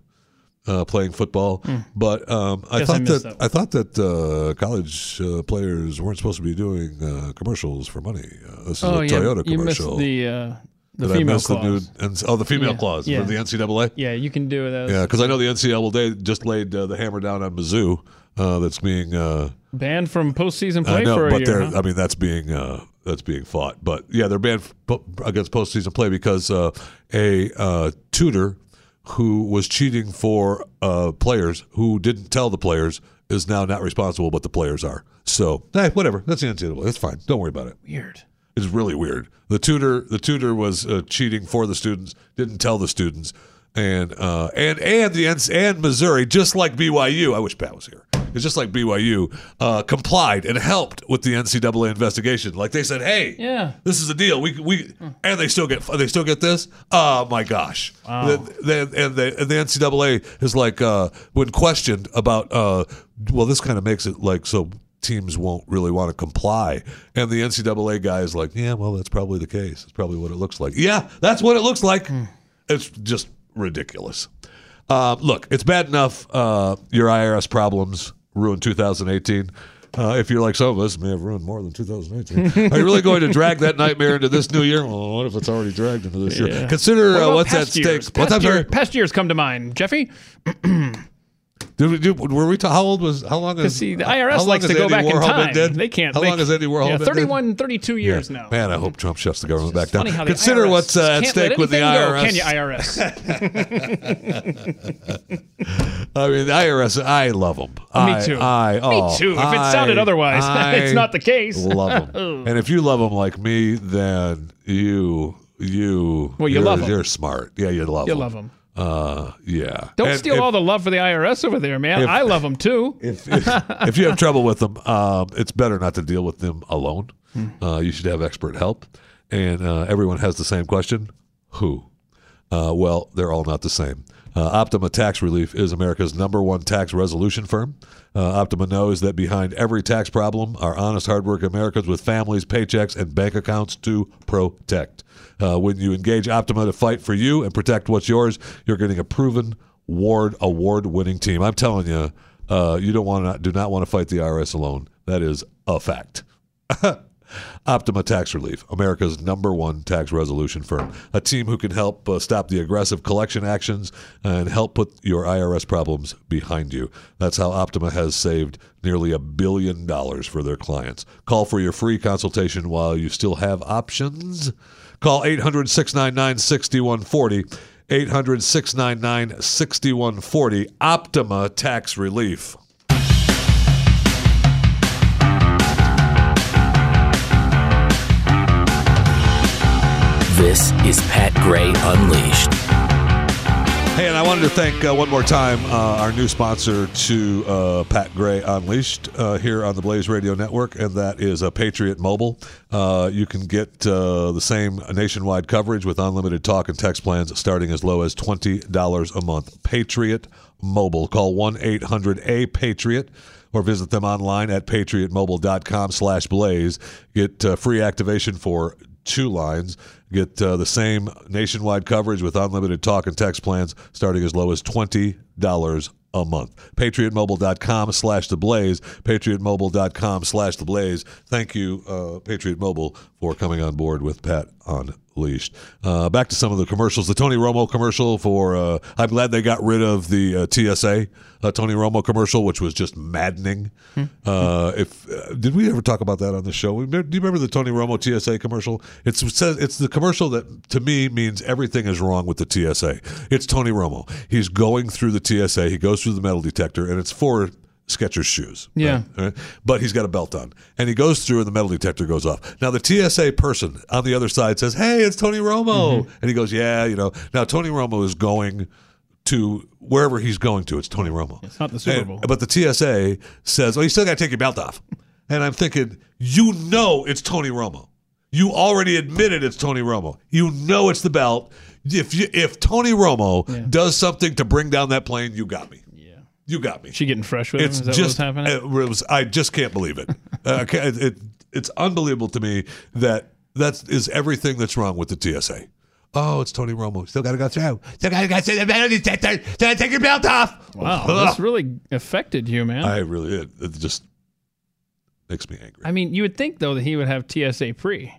Uh, playing football, but um, I Guess I thought missed that, that I thought that uh, college uh, players weren't supposed to be doing uh, commercials for money. Uh, this is oh, a yeah, Toyota you missed commercial. the uh, the Did I female miss the clause. and- oh, the female Yeah, clause yeah. for the NCAA. Yeah, you can do that. Yeah, because I know the NCAA just laid uh, the hammer down on Mizzou. Uh, that's being uh, Banned from postseason play I know, for a but year. huh? I mean that's being uh, that's being fought. But yeah, they're banned f- against postseason play because uh, a uh, tutor who was cheating for uh, players who didn't tell the players is now not responsible, but the players are. So hey, whatever. That's the NCAA. That's fine. Don't worry about it. Weird. It's really weird. The tutor the tutor was uh, cheating for the students, didn't tell the students, and uh, and and the and Missouri, just like BYU. I wish Pat was here. It's just like BYU uh, complied and helped with the NCAA investigation. Like they said, hey, Yeah. this is a deal. We we and they still get they still get this. Oh my gosh! Wow. And, the, and the NCAA is like uh, when questioned about uh, well, this kind of makes it like so teams won't really want to comply, and the NCAA guy is like, yeah, well, that's probably the case. It's probably what it looks like. Yeah, that's what it looks like. It's just ridiculous. Uh, look, it's bad enough uh, your IRS problems ruined 2018. Uh, if you're like some of us, may have ruined more than 2018. Are you really going to drag that nightmare into this new year? Well, what if it's already dragged into this year? Consider What uh, what's at stake. Past, year- past years come to mind, Jeffy. Did we do? Were we? Ta- how old was? How long? Is, see, the IRS likes to go Andy back in Warhol been time. dead? They can't. How they, long has Andy Warhol yeah, been dead? 31, 32 years Yeah. now. Man, I hope Trump shuts the government back down. Funny how the Consider IRS what's uh, at stake with the anything go, IRS. Can you, IRS? I mean, the IRS. I love them. Me I, too. I, Me oh, too. If it sounded otherwise, it's not the case. Love them. and if you love them like me, then you, you, Well, you you're, love 'em. You're smart. Yeah, you love them. You love them. love 'em. Uh, yeah. Don't And steal if- all the love for the IRS over there, man. if- I love them too. if, if, if you have trouble with them, um, it's better not to deal with them alone. Hmm. Uh, you should have expert help. And uh, everyone has the same question who? Uh, well, they're all not the same. Uh, Optima Tax Relief is America's number one tax resolution firm. Uh, Optima knows that behind every tax problem are honest, hardworking Americans with families, paychecks, and bank accounts to protect. Uh, when you engage Optima to fight for you and protect what's yours, you're getting a proven award award winning team. I'm telling you, uh, you don't want to do not want to fight the IRS alone. That is a fact. Optima Tax Relief, America's number one tax resolution firm. A team who can help uh, stop the aggressive collection actions and help put your IRS problems behind you. That's how Optima has saved nearly a billion dollars for their clients. Call for your free consultation while you still have options. Call 800 699 6140. 800 699 6140. Optima Tax Relief. This is Pat Gray Unleashed. Hey, and I wanted to thank uh, one more time uh, our new sponsor to uh, Pat Gray Unleashed uh, here on the Blaze Radio Network, and that is uh, Patriot Mobile. Uh, you can get the same nationwide coverage with unlimited talk and text plans starting as low as $20 a month. Patriot Mobile. Call 1-800-A-PATRIOT or visit them online at patriotmobile.com slash blaze. Get free activation for two lines. Get uh, the same nationwide coverage with unlimited talk and text plans starting as low as $20 a month. PatriotMobile.com slash the blaze. PatriotMobile.com slash the blaze. Thank you, uh, Patriot Mobile, for coming on board with Pat Unleashed. Uh, back to some of the commercials. The Tony Romo commercial for, uh, I'm glad they got rid of the uh, TSA uh, Tony Romo commercial, which was just maddening. Uh, if uh, Did we ever talk about that on the show? Do you remember the Tony Romo TSA commercial? It's, it says, it's the commercial that to me means everything is wrong with the TSA. It's Tony Romo. He's going through the TSA. He goes through the metal detector, and it's for Skechers shoes. Yeah. right? Right? But he's got a belt on. And he goes through and the metal detector goes off. Now the TSA person on the other side says, Hey, it's Tony Romo. Mm-hmm. And he goes, Yeah, you know. Now Tony Romo is going to wherever he's going to, it's Tony Romo. It's not the Super And- Bowl. but the TSA says, "Oh, you still got to take your belt off." And I'm thinking, you know, it's Tony Romo. You already admitted it's Tony Romo. You know it's the belt. If you, if Tony Romo does something to bring down that plane, you got me. You got me. She getting fresh with It's him? Is that just what's happening? it was. I just can't believe it. uh, I can't- it, It's unbelievable to me that that is everything that's wrong with the TSA. Oh, it's Tony Romo. Still got to go through. Still got to go through the. Still gotta take your belt off. Wow, Ugh. this really affected you, man. I really it, it just makes me angry. I mean, you would think though that he would have TSA pre.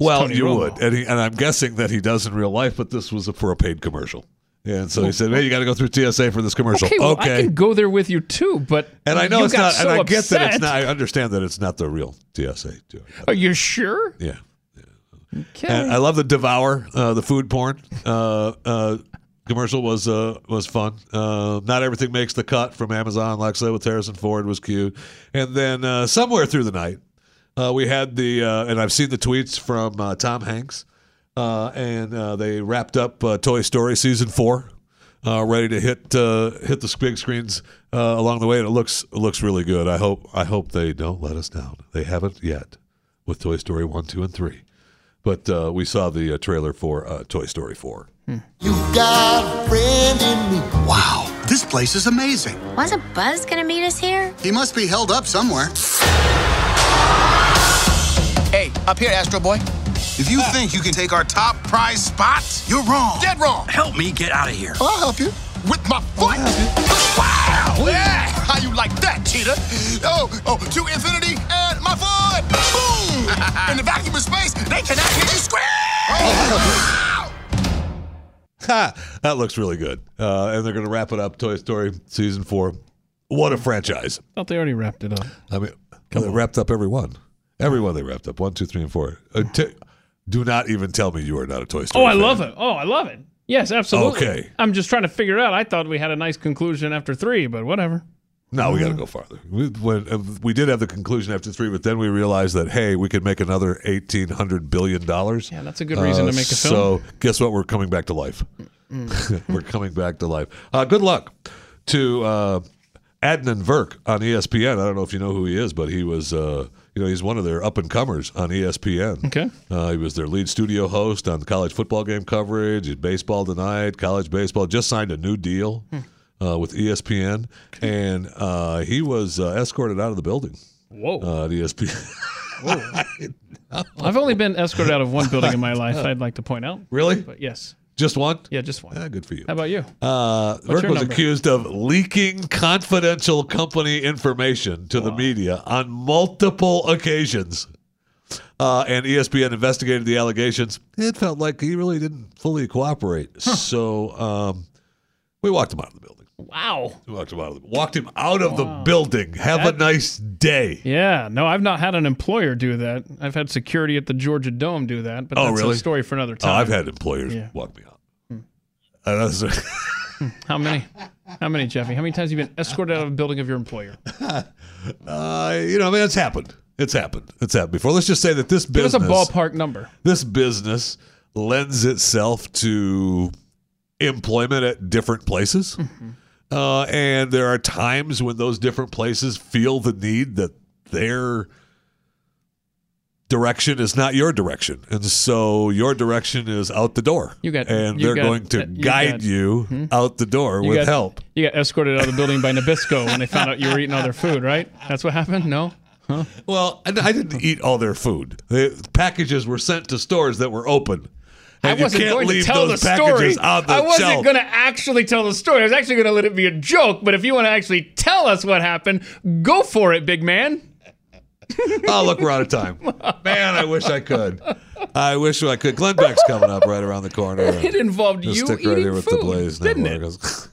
Well, Tony you Romo. would, and, he, and I'm guessing that he does in real life, but this was a, for a paid commercial. And so he said, "Hey, you got to go through TSA for this commercial." Okay, well, I can go there with you too, but And I know it's not, so and I get that it's not. I understand that it's not the real TSA. Too. Are you sure? Yeah. Okay. And I love the devour, uh, the food porn uh, uh, commercial was uh, was fun. Uh, Not everything makes the cut from Amazon. Like I said, with Harrison Ford was cute. And then uh, somewhere through the night, uh, we had the uh, and I've seen the tweets from uh, Tom Hanks, and uh, they wrapped up uh, Toy Story season four. Uh, ready to hit uh, hit the big screens uh, along the way, and it looks it looks really good. I hope I hope they don't let us down. They haven't yet with Toy Story one, two, and three. But uh, we saw the uh, trailer for uh, Toy Story 4. You got a friend in me. Wow, this place is amazing. Wasn't Buzz gonna meet us here? He must be held up somewhere. Hey, up here, Astro Boy. If you think you can take our top prize spot, you're wrong. Dead wrong. Help me get out of here. I'll help you. With my foot. Wow! Yeah! How you like that, cheetah? Oh, oh, to infinity and my foot! Boom! In the vacuum of space, they cannot hear you scream! Ha! That looks really good. Uh, and they're going to wrap it up, Toy Story Season 4. What a franchise. thought they already wrapped it up. I mean, they wrapped up every one. Every one they wrapped up. One, two, three, and four. Uh, t- do not even tell me you are not a Toy Story Oh, I fan. love it. Oh, I love it. Yes, absolutely. Okay. I'm just trying to figure it out. I thought we had a nice conclusion after three, but whatever. No, we got to go farther. We, when, uh, we did have the conclusion after three, but then we realized that hey, we could make another eighteen hundred billion dollars. Yeah, that's a good reason to make a film. So guess what? We're coming back to life. We're coming back to life. Uh, good luck to uh, Adnan Virk on ESPN. I don't know if you know who he is, but he was, uh, you know, he's one of their up and comers on ESPN. Okay. Uh, he was their lead studio host on college football game coverage, at baseball tonight, college baseball. Just signed a new deal uh, with ESPN, and uh, he was uh, escorted out of the building. Whoa. Uh, at ESPN. I've only been escorted out of one building in my life, I'd like to point out. Really? But yes. Just one? Yeah, just one. Ah, good for you. How about you? Uh, What's Virk was number? accused of leaking confidential company information to the media on multiple occasions. Uh, and ESPN investigated the allegations. It felt like he really didn't fully cooperate. So um, we walked him out of the building. Wow. Walked him out of the, walked him out of the building. Have a nice day. Yeah, no, I've not had an employer do that. I've had security at the Georgia Dome do that, but Oh, that's really? a story for another time. Oh. I've had employers Yeah. walk me out. Uh, that's- How many? How many, Jeffy? How many times have you been escorted out of a building of your employer? uh, you know, I mean, it's happened. It's happened. It's happened before. Let's just say that this business. Give us a ballpark number. this business lends itself to employment at different places. Uh, and there are times when those different places feel the need that their direction is not your direction. And so your direction is out the door. You got- and you they're got- going to you guide got- you Hmm? out the door You with got- help. You got escorted out of the building by Nabisco when they found out you were eating all their food, right? That's what happened? No? Huh? Well, I I didn't eat all their food. The packages were sent to stores that were open. I wasn't going to tell the story. the I wasn't shelf. going to actually tell the story. I was actually going to let it be a joke. But if you want to actually tell us what happened, go for it, big man. oh, look, we're out of time. Man, I wish I could. I wish I could. Glenn Beck's coming up right around the corner. It involved you stick right eating here with food, the Blaze didn't Network.